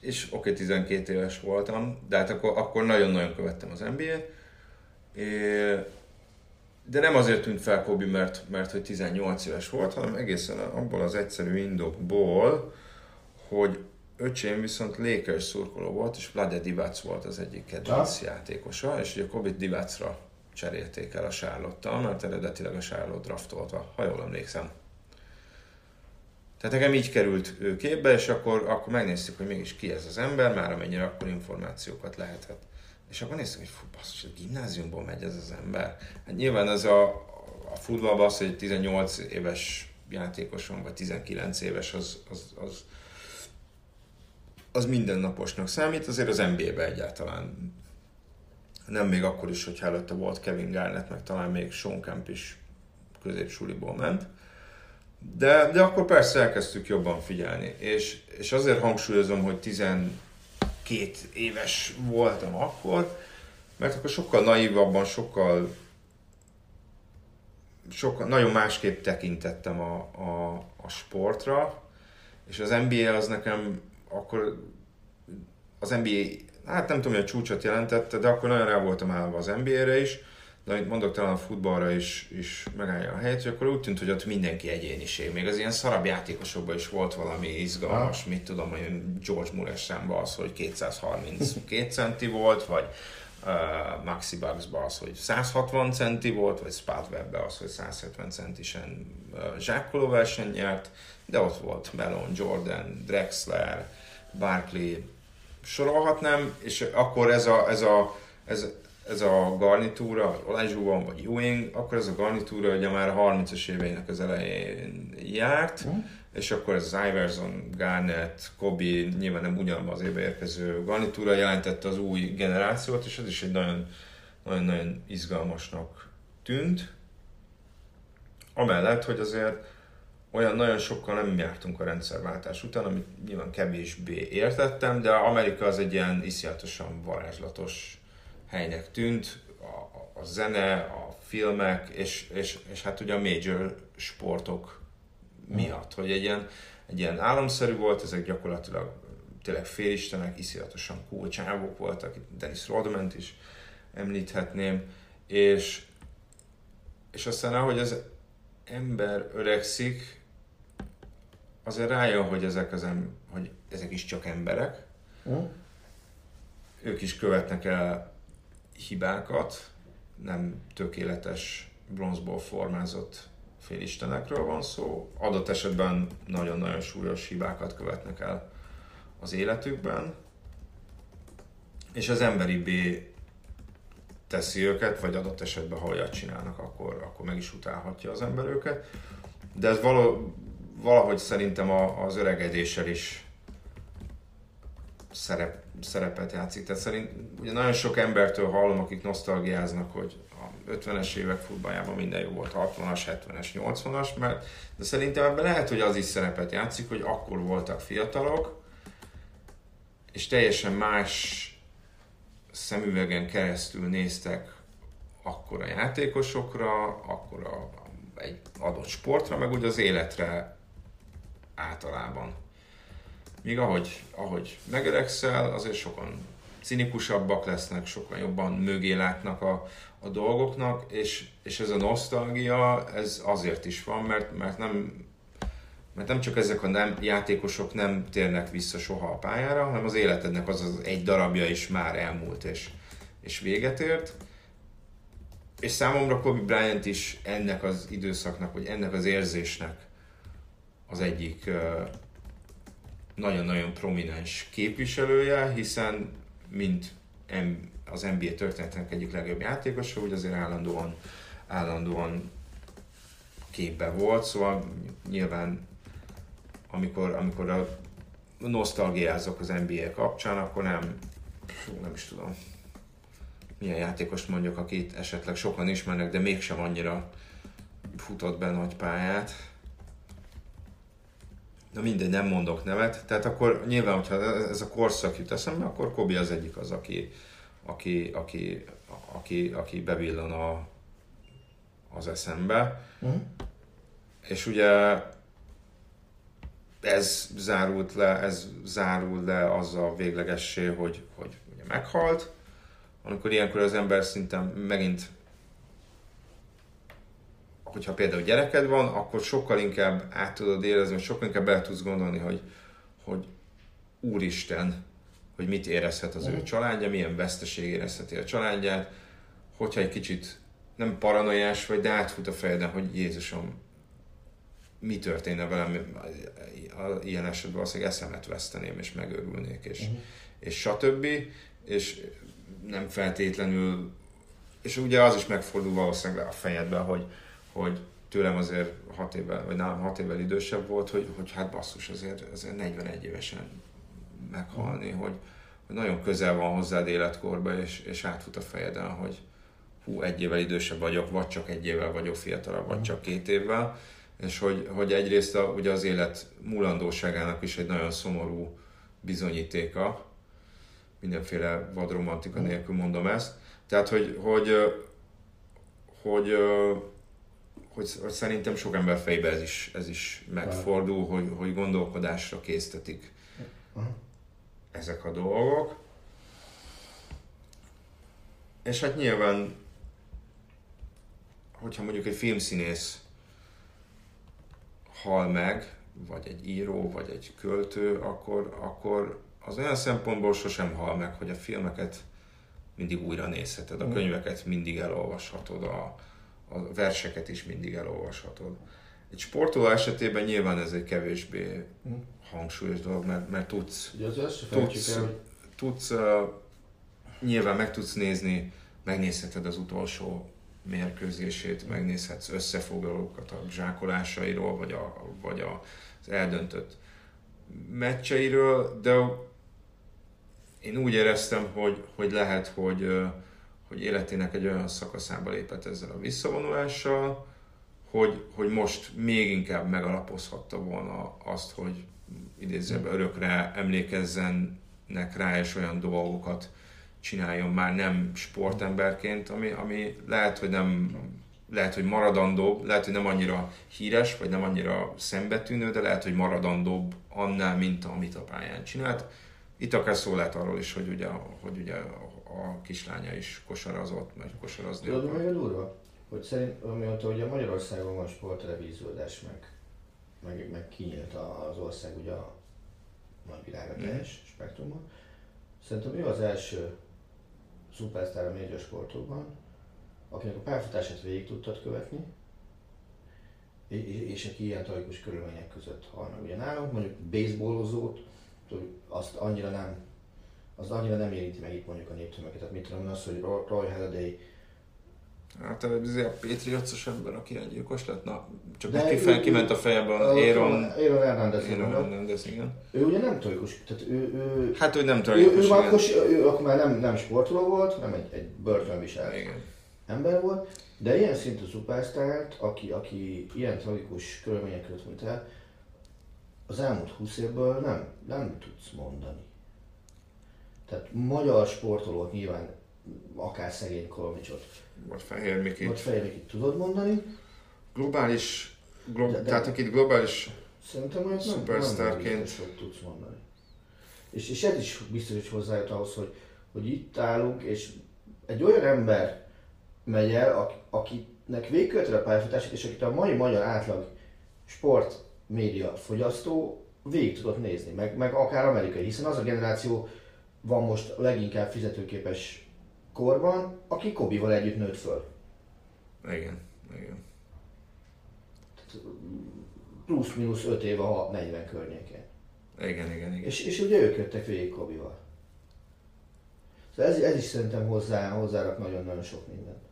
és oké, okay, 12 éves voltam, de hát akkor, akkor nagyon-nagyon követtem az NBA-t. De nem azért tűnt fel Kobe, mert, mert hogy 18 éves volt, hanem egészen abból az egyszerű indokból, hogy öcsém viszont Lakers szurkoló volt, és Vlade Divac volt az egyik kedvenc játékosa, és ugye Kobe Divacra cserélték el a charlotte mert eredetileg a Charlotte draftolta, ha jól emlékszem. Tehát nekem így került képbe, és akkor, akkor megnéztük, hogy mégis ki ez az ember, már amennyire akkor információkat lehetett. És akkor néztük, hogy fú, basszus, a gimnáziumból megy ez az ember. Hát nyilván ez a, a futballban az, hogy 18 éves játékos van, vagy 19 éves, az, az, az, az mindennaposnak számít, azért az NBA-be egyáltalán nem még akkor is, hogy előtte volt Kevin Garnett, meg talán még Sean Kemp is középsuliból ment. De, de akkor persze elkezdtük jobban figyelni, és, és azért hangsúlyozom, hogy 12 éves voltam akkor, mert akkor sokkal naívabban, sokkal sokan, nagyon másképp tekintettem a, a, a sportra, és az NBA az nekem akkor az NBA, hát nem tudom, hogy a csúcsot jelentette, de akkor nagyon rá voltam állva az NBA-re is, de amit mondok, talán a futballra is, is megállja a helyet, hogy akkor úgy tűnt, hogy ott mindenki egyéniség. Még az ilyen szarabb játékosokban is volt valami izgalmas, ha. mit tudom, hogy George Mules az, hogy 232 centi volt, vagy uh, Maxi Bugsba az, hogy 160 centi volt, vagy Spud Webbe az, hogy 170 centisen uh, zsákkoló verseny nyert, de ott volt Melon, Jordan, Drexler, Barkley, sorolhatnám, és akkor ez a, ez a, ez, ez a garnitúra, vagy Olajuwon, vagy Ewing, akkor ez a garnitúra ugye már a 30-as éveinek az elején járt, mm. és akkor ez az Iverson, Garnett, Kobe, nyilván nem ugyanabban az évben érkező garnitúra jelentette az új generációt, és ez is egy nagyon, nagyon-nagyon izgalmasnak tűnt. Amellett, hogy azért olyan nagyon sokkal nem jártunk a rendszerváltás után, amit nyilván kevésbé értettem, de Amerika az egy ilyen iszonyatosan varázslatos helynek tűnt, a, a zene, a filmek, és, és, és hát ugye a major sportok miatt, hogy egy ilyen, egy ilyen államszerű volt, ezek gyakorlatilag tényleg félistenek, iszonyatosan cool csávok voltak, Dennis Rodman is említhetném, és, és aztán ahogy az ember öregszik, azért rájön, hogy ezek, az em, hogy ezek is csak emberek, mm. ők is követnek el hibákat, nem tökéletes bronzból formázott félistenekről van szó. Adott esetben nagyon-nagyon súlyos hibákat követnek el az életükben, és az emberi B teszi őket, vagy adott esetben, ha olyat csinálnak, akkor, akkor meg is utálhatja az ember őket. De ez való, valahogy szerintem a, az öregedéssel is szerep, szerepet játszik. Tehát szerint ugye nagyon sok embertől hallom, akik nosztalgiáznak, hogy a 50-es évek futballjában minden jó volt, 60-as, 70-es, 80-as, mert de szerintem ebben lehet, hogy az is szerepet játszik, hogy akkor voltak fiatalok, és teljesen más szemüvegen keresztül néztek akkor a játékosokra, akkor a, egy adott sportra, meg ugye az életre általában. Míg ahogy, ahogy megöregszel, azért sokan cinikusabbak lesznek, sokan jobban mögé látnak a, a dolgoknak, és, és ez a nosztalgia, ez azért is van, mert, mert nem mert nem csak ezek a nem, játékosok nem térnek vissza soha a pályára, hanem az életednek az az egy darabja is már elmúlt és, és véget ért. És számomra Kobe Bryant is ennek az időszaknak, vagy ennek az érzésnek az egyik nagyon-nagyon prominens képviselője, hiszen mint az NBA történetének egyik legjobb játékosa, úgy azért állandóan, állandóan képbe volt, szóval nyilván amikor, amikor a nosztalgiázok az NBA kapcsán, akkor nem, nem is tudom, milyen játékos mondjuk, akit esetleg sokan ismernek, de mégsem annyira futott be nagy pályát. Na mindegy, nem mondok nevet. Tehát akkor nyilván, hogyha ez a korszak jut eszembe, akkor Kobi az egyik az, aki, aki, aki, aki, aki bevillan a, az eszembe. Mm. És ugye ez zárult le, ez zárul le azzal véglegessé, hogy, hogy ugye meghalt, amikor ilyenkor az ember szinten megint hogyha például gyereked van, akkor sokkal inkább át tudod érezni, sokkal inkább el tudsz gondolni, hogy, hogy Úristen, hogy mit érezhet az ő családja, milyen veszteség érezheti a családját, hogyha egy kicsit nem paranoiás vagy, de átfut a fejeden, hogy Jézusom, mi történne velem, ilyen esetben valószínűleg eszemet veszteném, és megörülnék, és, uh-huh. és stb. És nem feltétlenül, és ugye az is megfordul valószínűleg a fejedbe, hogy, hogy tőlem azért hat évvel, vagy nálam hat évvel idősebb volt, hogy, hogy hát basszus, azért, azért 41 évesen meghalni, hogy, hogy nagyon közel van hozzád életkorba, és, és átfut a fejeden, hogy hú, egy évvel idősebb vagyok, vagy csak egy évvel vagyok fiatalabb, vagy csak két évvel, és hogy, hogy egyrészt a, ugye az élet múlandóságának is egy nagyon szomorú bizonyítéka, mindenféle vadromantika nélkül mondom ezt, tehát hogy, hogy, hogy, hogy hogy, hogy szerintem sok ember fejbe ez is, ez is megfordul, hogy, hogy gondolkodásra késztetik ezek a dolgok. És hát nyilván, hogyha mondjuk egy filmszínész hal meg, vagy egy író, vagy egy költő, akkor, akkor az olyan szempontból sosem hal meg, hogy a filmeket mindig újra nézheted, a könyveket mindig elolvashatod, a, a verseket is mindig elolvashatod. Egy sportoló esetében nyilván ez egy kevésbé hangsúlyos dolog, mert, mert tudsz Ugye az tudsz, el, tudsz uh, nyilván meg tudsz nézni, megnézheted az utolsó mérkőzését, megnézhetsz összefoglalókat a zsákolásairól, vagy, a, vagy a, az eldöntött meccseiről, de én úgy éreztem, hogy, hogy lehet, hogy, hogy életének egy olyan szakaszába lépett ezzel a visszavonulással, hogy, hogy most még inkább megalapozhatta volna azt, hogy idézőben örökre emlékezzenek rá, és olyan dolgokat csináljon már nem sportemberként, ami, ami lehet, hogy nem lehet, hogy maradandóbb, lehet, hogy nem annyira híres, vagy nem annyira szembetűnő, de lehet, hogy maradandóbb annál, mint amit a pályán csinált. Itt akár szó lehet arról is, hogy ugye, hogy ugye a, kislánya is kosarazott, vagy kosarazni Tudod, mi akar. még a durva? Hogy szerint, amióta ugye Magyarországon van sporttelevíziódás, meg, meg, meg kinyílt az ország ugye a nagyvilágra Mhm. teljes spektrumban, szerintem ő az első szupersztár a média sportokban, akinek a pályafutását végig tudtad követni, és, aki ilyen tragikus körülmények között hal meg. Ugye nálunk mondjuk baseballozót, tudod, azt annyira nem az annyira nem érinti meg itt mondjuk a néptömeget. Tehát mit tudom az, hogy Roy- Halladay Hát ez a Patriots-os ember, aki egy gyilkos lett, na, csak De neki ő- fel, kiment a fejemben Aaron, Aaron Hernandez. Aaron Hernandez, igen. Ő ugye nem tragikus, tehát ő, ő, Hát, hogy nem ő, tragikus, ő, már igen. akkor, ő akkor már nem, nem sportoló volt, nem egy, egy börtönviselt ember volt, de ilyen szintű szupersztárt, aki, aki ilyen tragikus körülmények között el, az elmúlt 20 évből nem, nem tudsz mondani. Tehát magyar sportolót nyilván akár szegény Kolomicsot, Vagy Fehér Mikit. vagy fejlekit tudod mondani, Globális, glo- De- de- tehát akit globális Szerintem olyat nem, nem biztos, hogy tudsz mondani. És, és ez is biztos, hogy hozzájött ahhoz, hogy, hogy itt állunk, és egy olyan ember megy el, aki, akinek végkövetve a pályafutását, és akit a mai magyar átlag sport média fogyasztó végig tudott nézni, meg, meg akár amerikai, hiszen az a generáció van most leginkább fizetőképes korban, aki Kobival együtt nőtt föl. Igen, igen. Plusz-minusz 5 év a 40 környékén. Igen, igen, igen. És, és ugye ők jöttek végig Kobival. Szóval ez, ez is szerintem hozzá, hozzárak nagyon-nagyon sok mindent.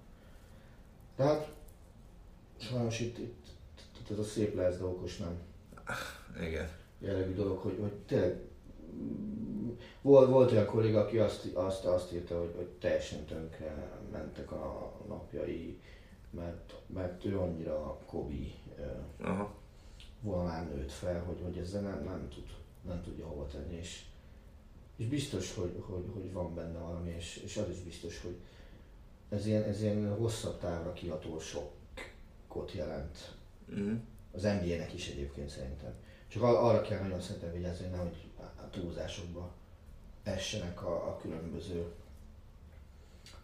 Tehát sajnos itt, itt, itt ez a szép lesz, de okos nem Igen. jellegű dolog, hogy, hogy tényleg volt, volt olyan kolléga, aki azt, azt, azt írta, hogy, hogy teljesen tönkre mentek a napjai, mert, mert ő annyira Kobi Aha. vonalán nőtt fel, hogy, hogy ezzel nem, nem, tud, nem tudja hova tenni, és, és biztos, hogy, hogy, hogy van benne valami, és, és az is biztos, hogy ez ilyen, ez ilyen hosszabb távra kiható sokkot jelent Mhm. az NBA-nek is egyébként szerintem. Csak ar- arra kell nagyon szerintem vigyázni, hogy nehogy túlzásokba essenek a, a különböző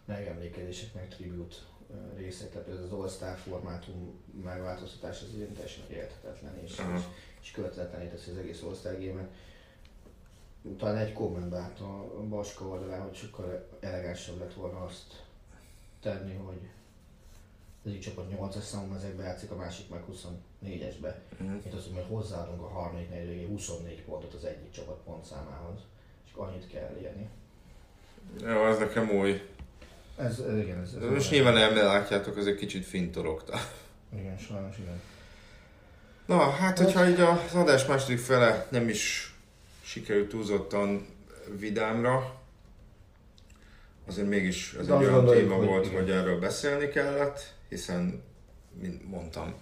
megemlékezések, meg tribute részek, tehát ez az All-Star formátum megváltoztatás az ilyen teljesen érthetetlen és, Aha. és, és követhetetlené teszi az egész All-Star game Talán egy kommentbe állt a Baska oldalán, hogy sokkal elegánsabb lett volna azt tenni, hogy az egyik csapat 8-as számú mezekbe játszik, a másik meg 24-esbe. Mhm. Mint az, hogy majd hozzáadunk a harmadik negyedvégé 24 pontot az egyik csapat pontszámához. És annyit kell elérni. Jó, az nekem új. Ez, ez igen, ez, ez most nyilván nem látjátok, ez egy kicsit fintorogta. Igen, sajnos igen. Na, hát hogyha így az adás második fele nem is sikerült túlzottan vidámra, azért mégis ez De egy azt olyan téma hogy volt, igen. hogy erről beszélni kellett, hiszen, mint mondtam,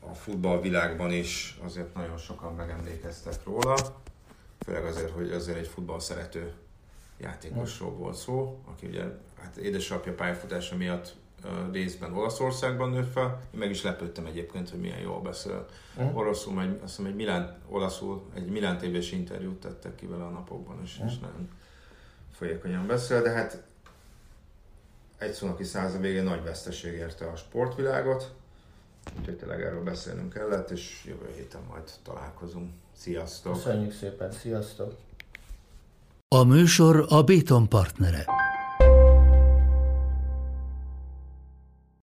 a futballvilágban is azért nagyon sokan megemlékeztek róla, főleg azért, hogy azért egy futball szerető játékosról volt szó, aki ugye hát édesapja pályafutása miatt részben Olaszországban nőtt fel. Én meg is lepődtem egyébként, hogy milyen jól beszél. Uh-huh. Oroszul, egy, azt hiszem egy Milán, olaszul, egy Milán tévés interjút tettek ki vele a napokban, és, uh-huh. és nagyon folyékonyan beszél, de hát egy szónoki száza végén nagy veszteség érte a sportvilágot. Úgyhogy tényleg erről beszélnünk kellett, és jövő héten majd találkozunk. Sziasztok! Köszönjük szépen, sziasztok! A műsor a Béton partnere.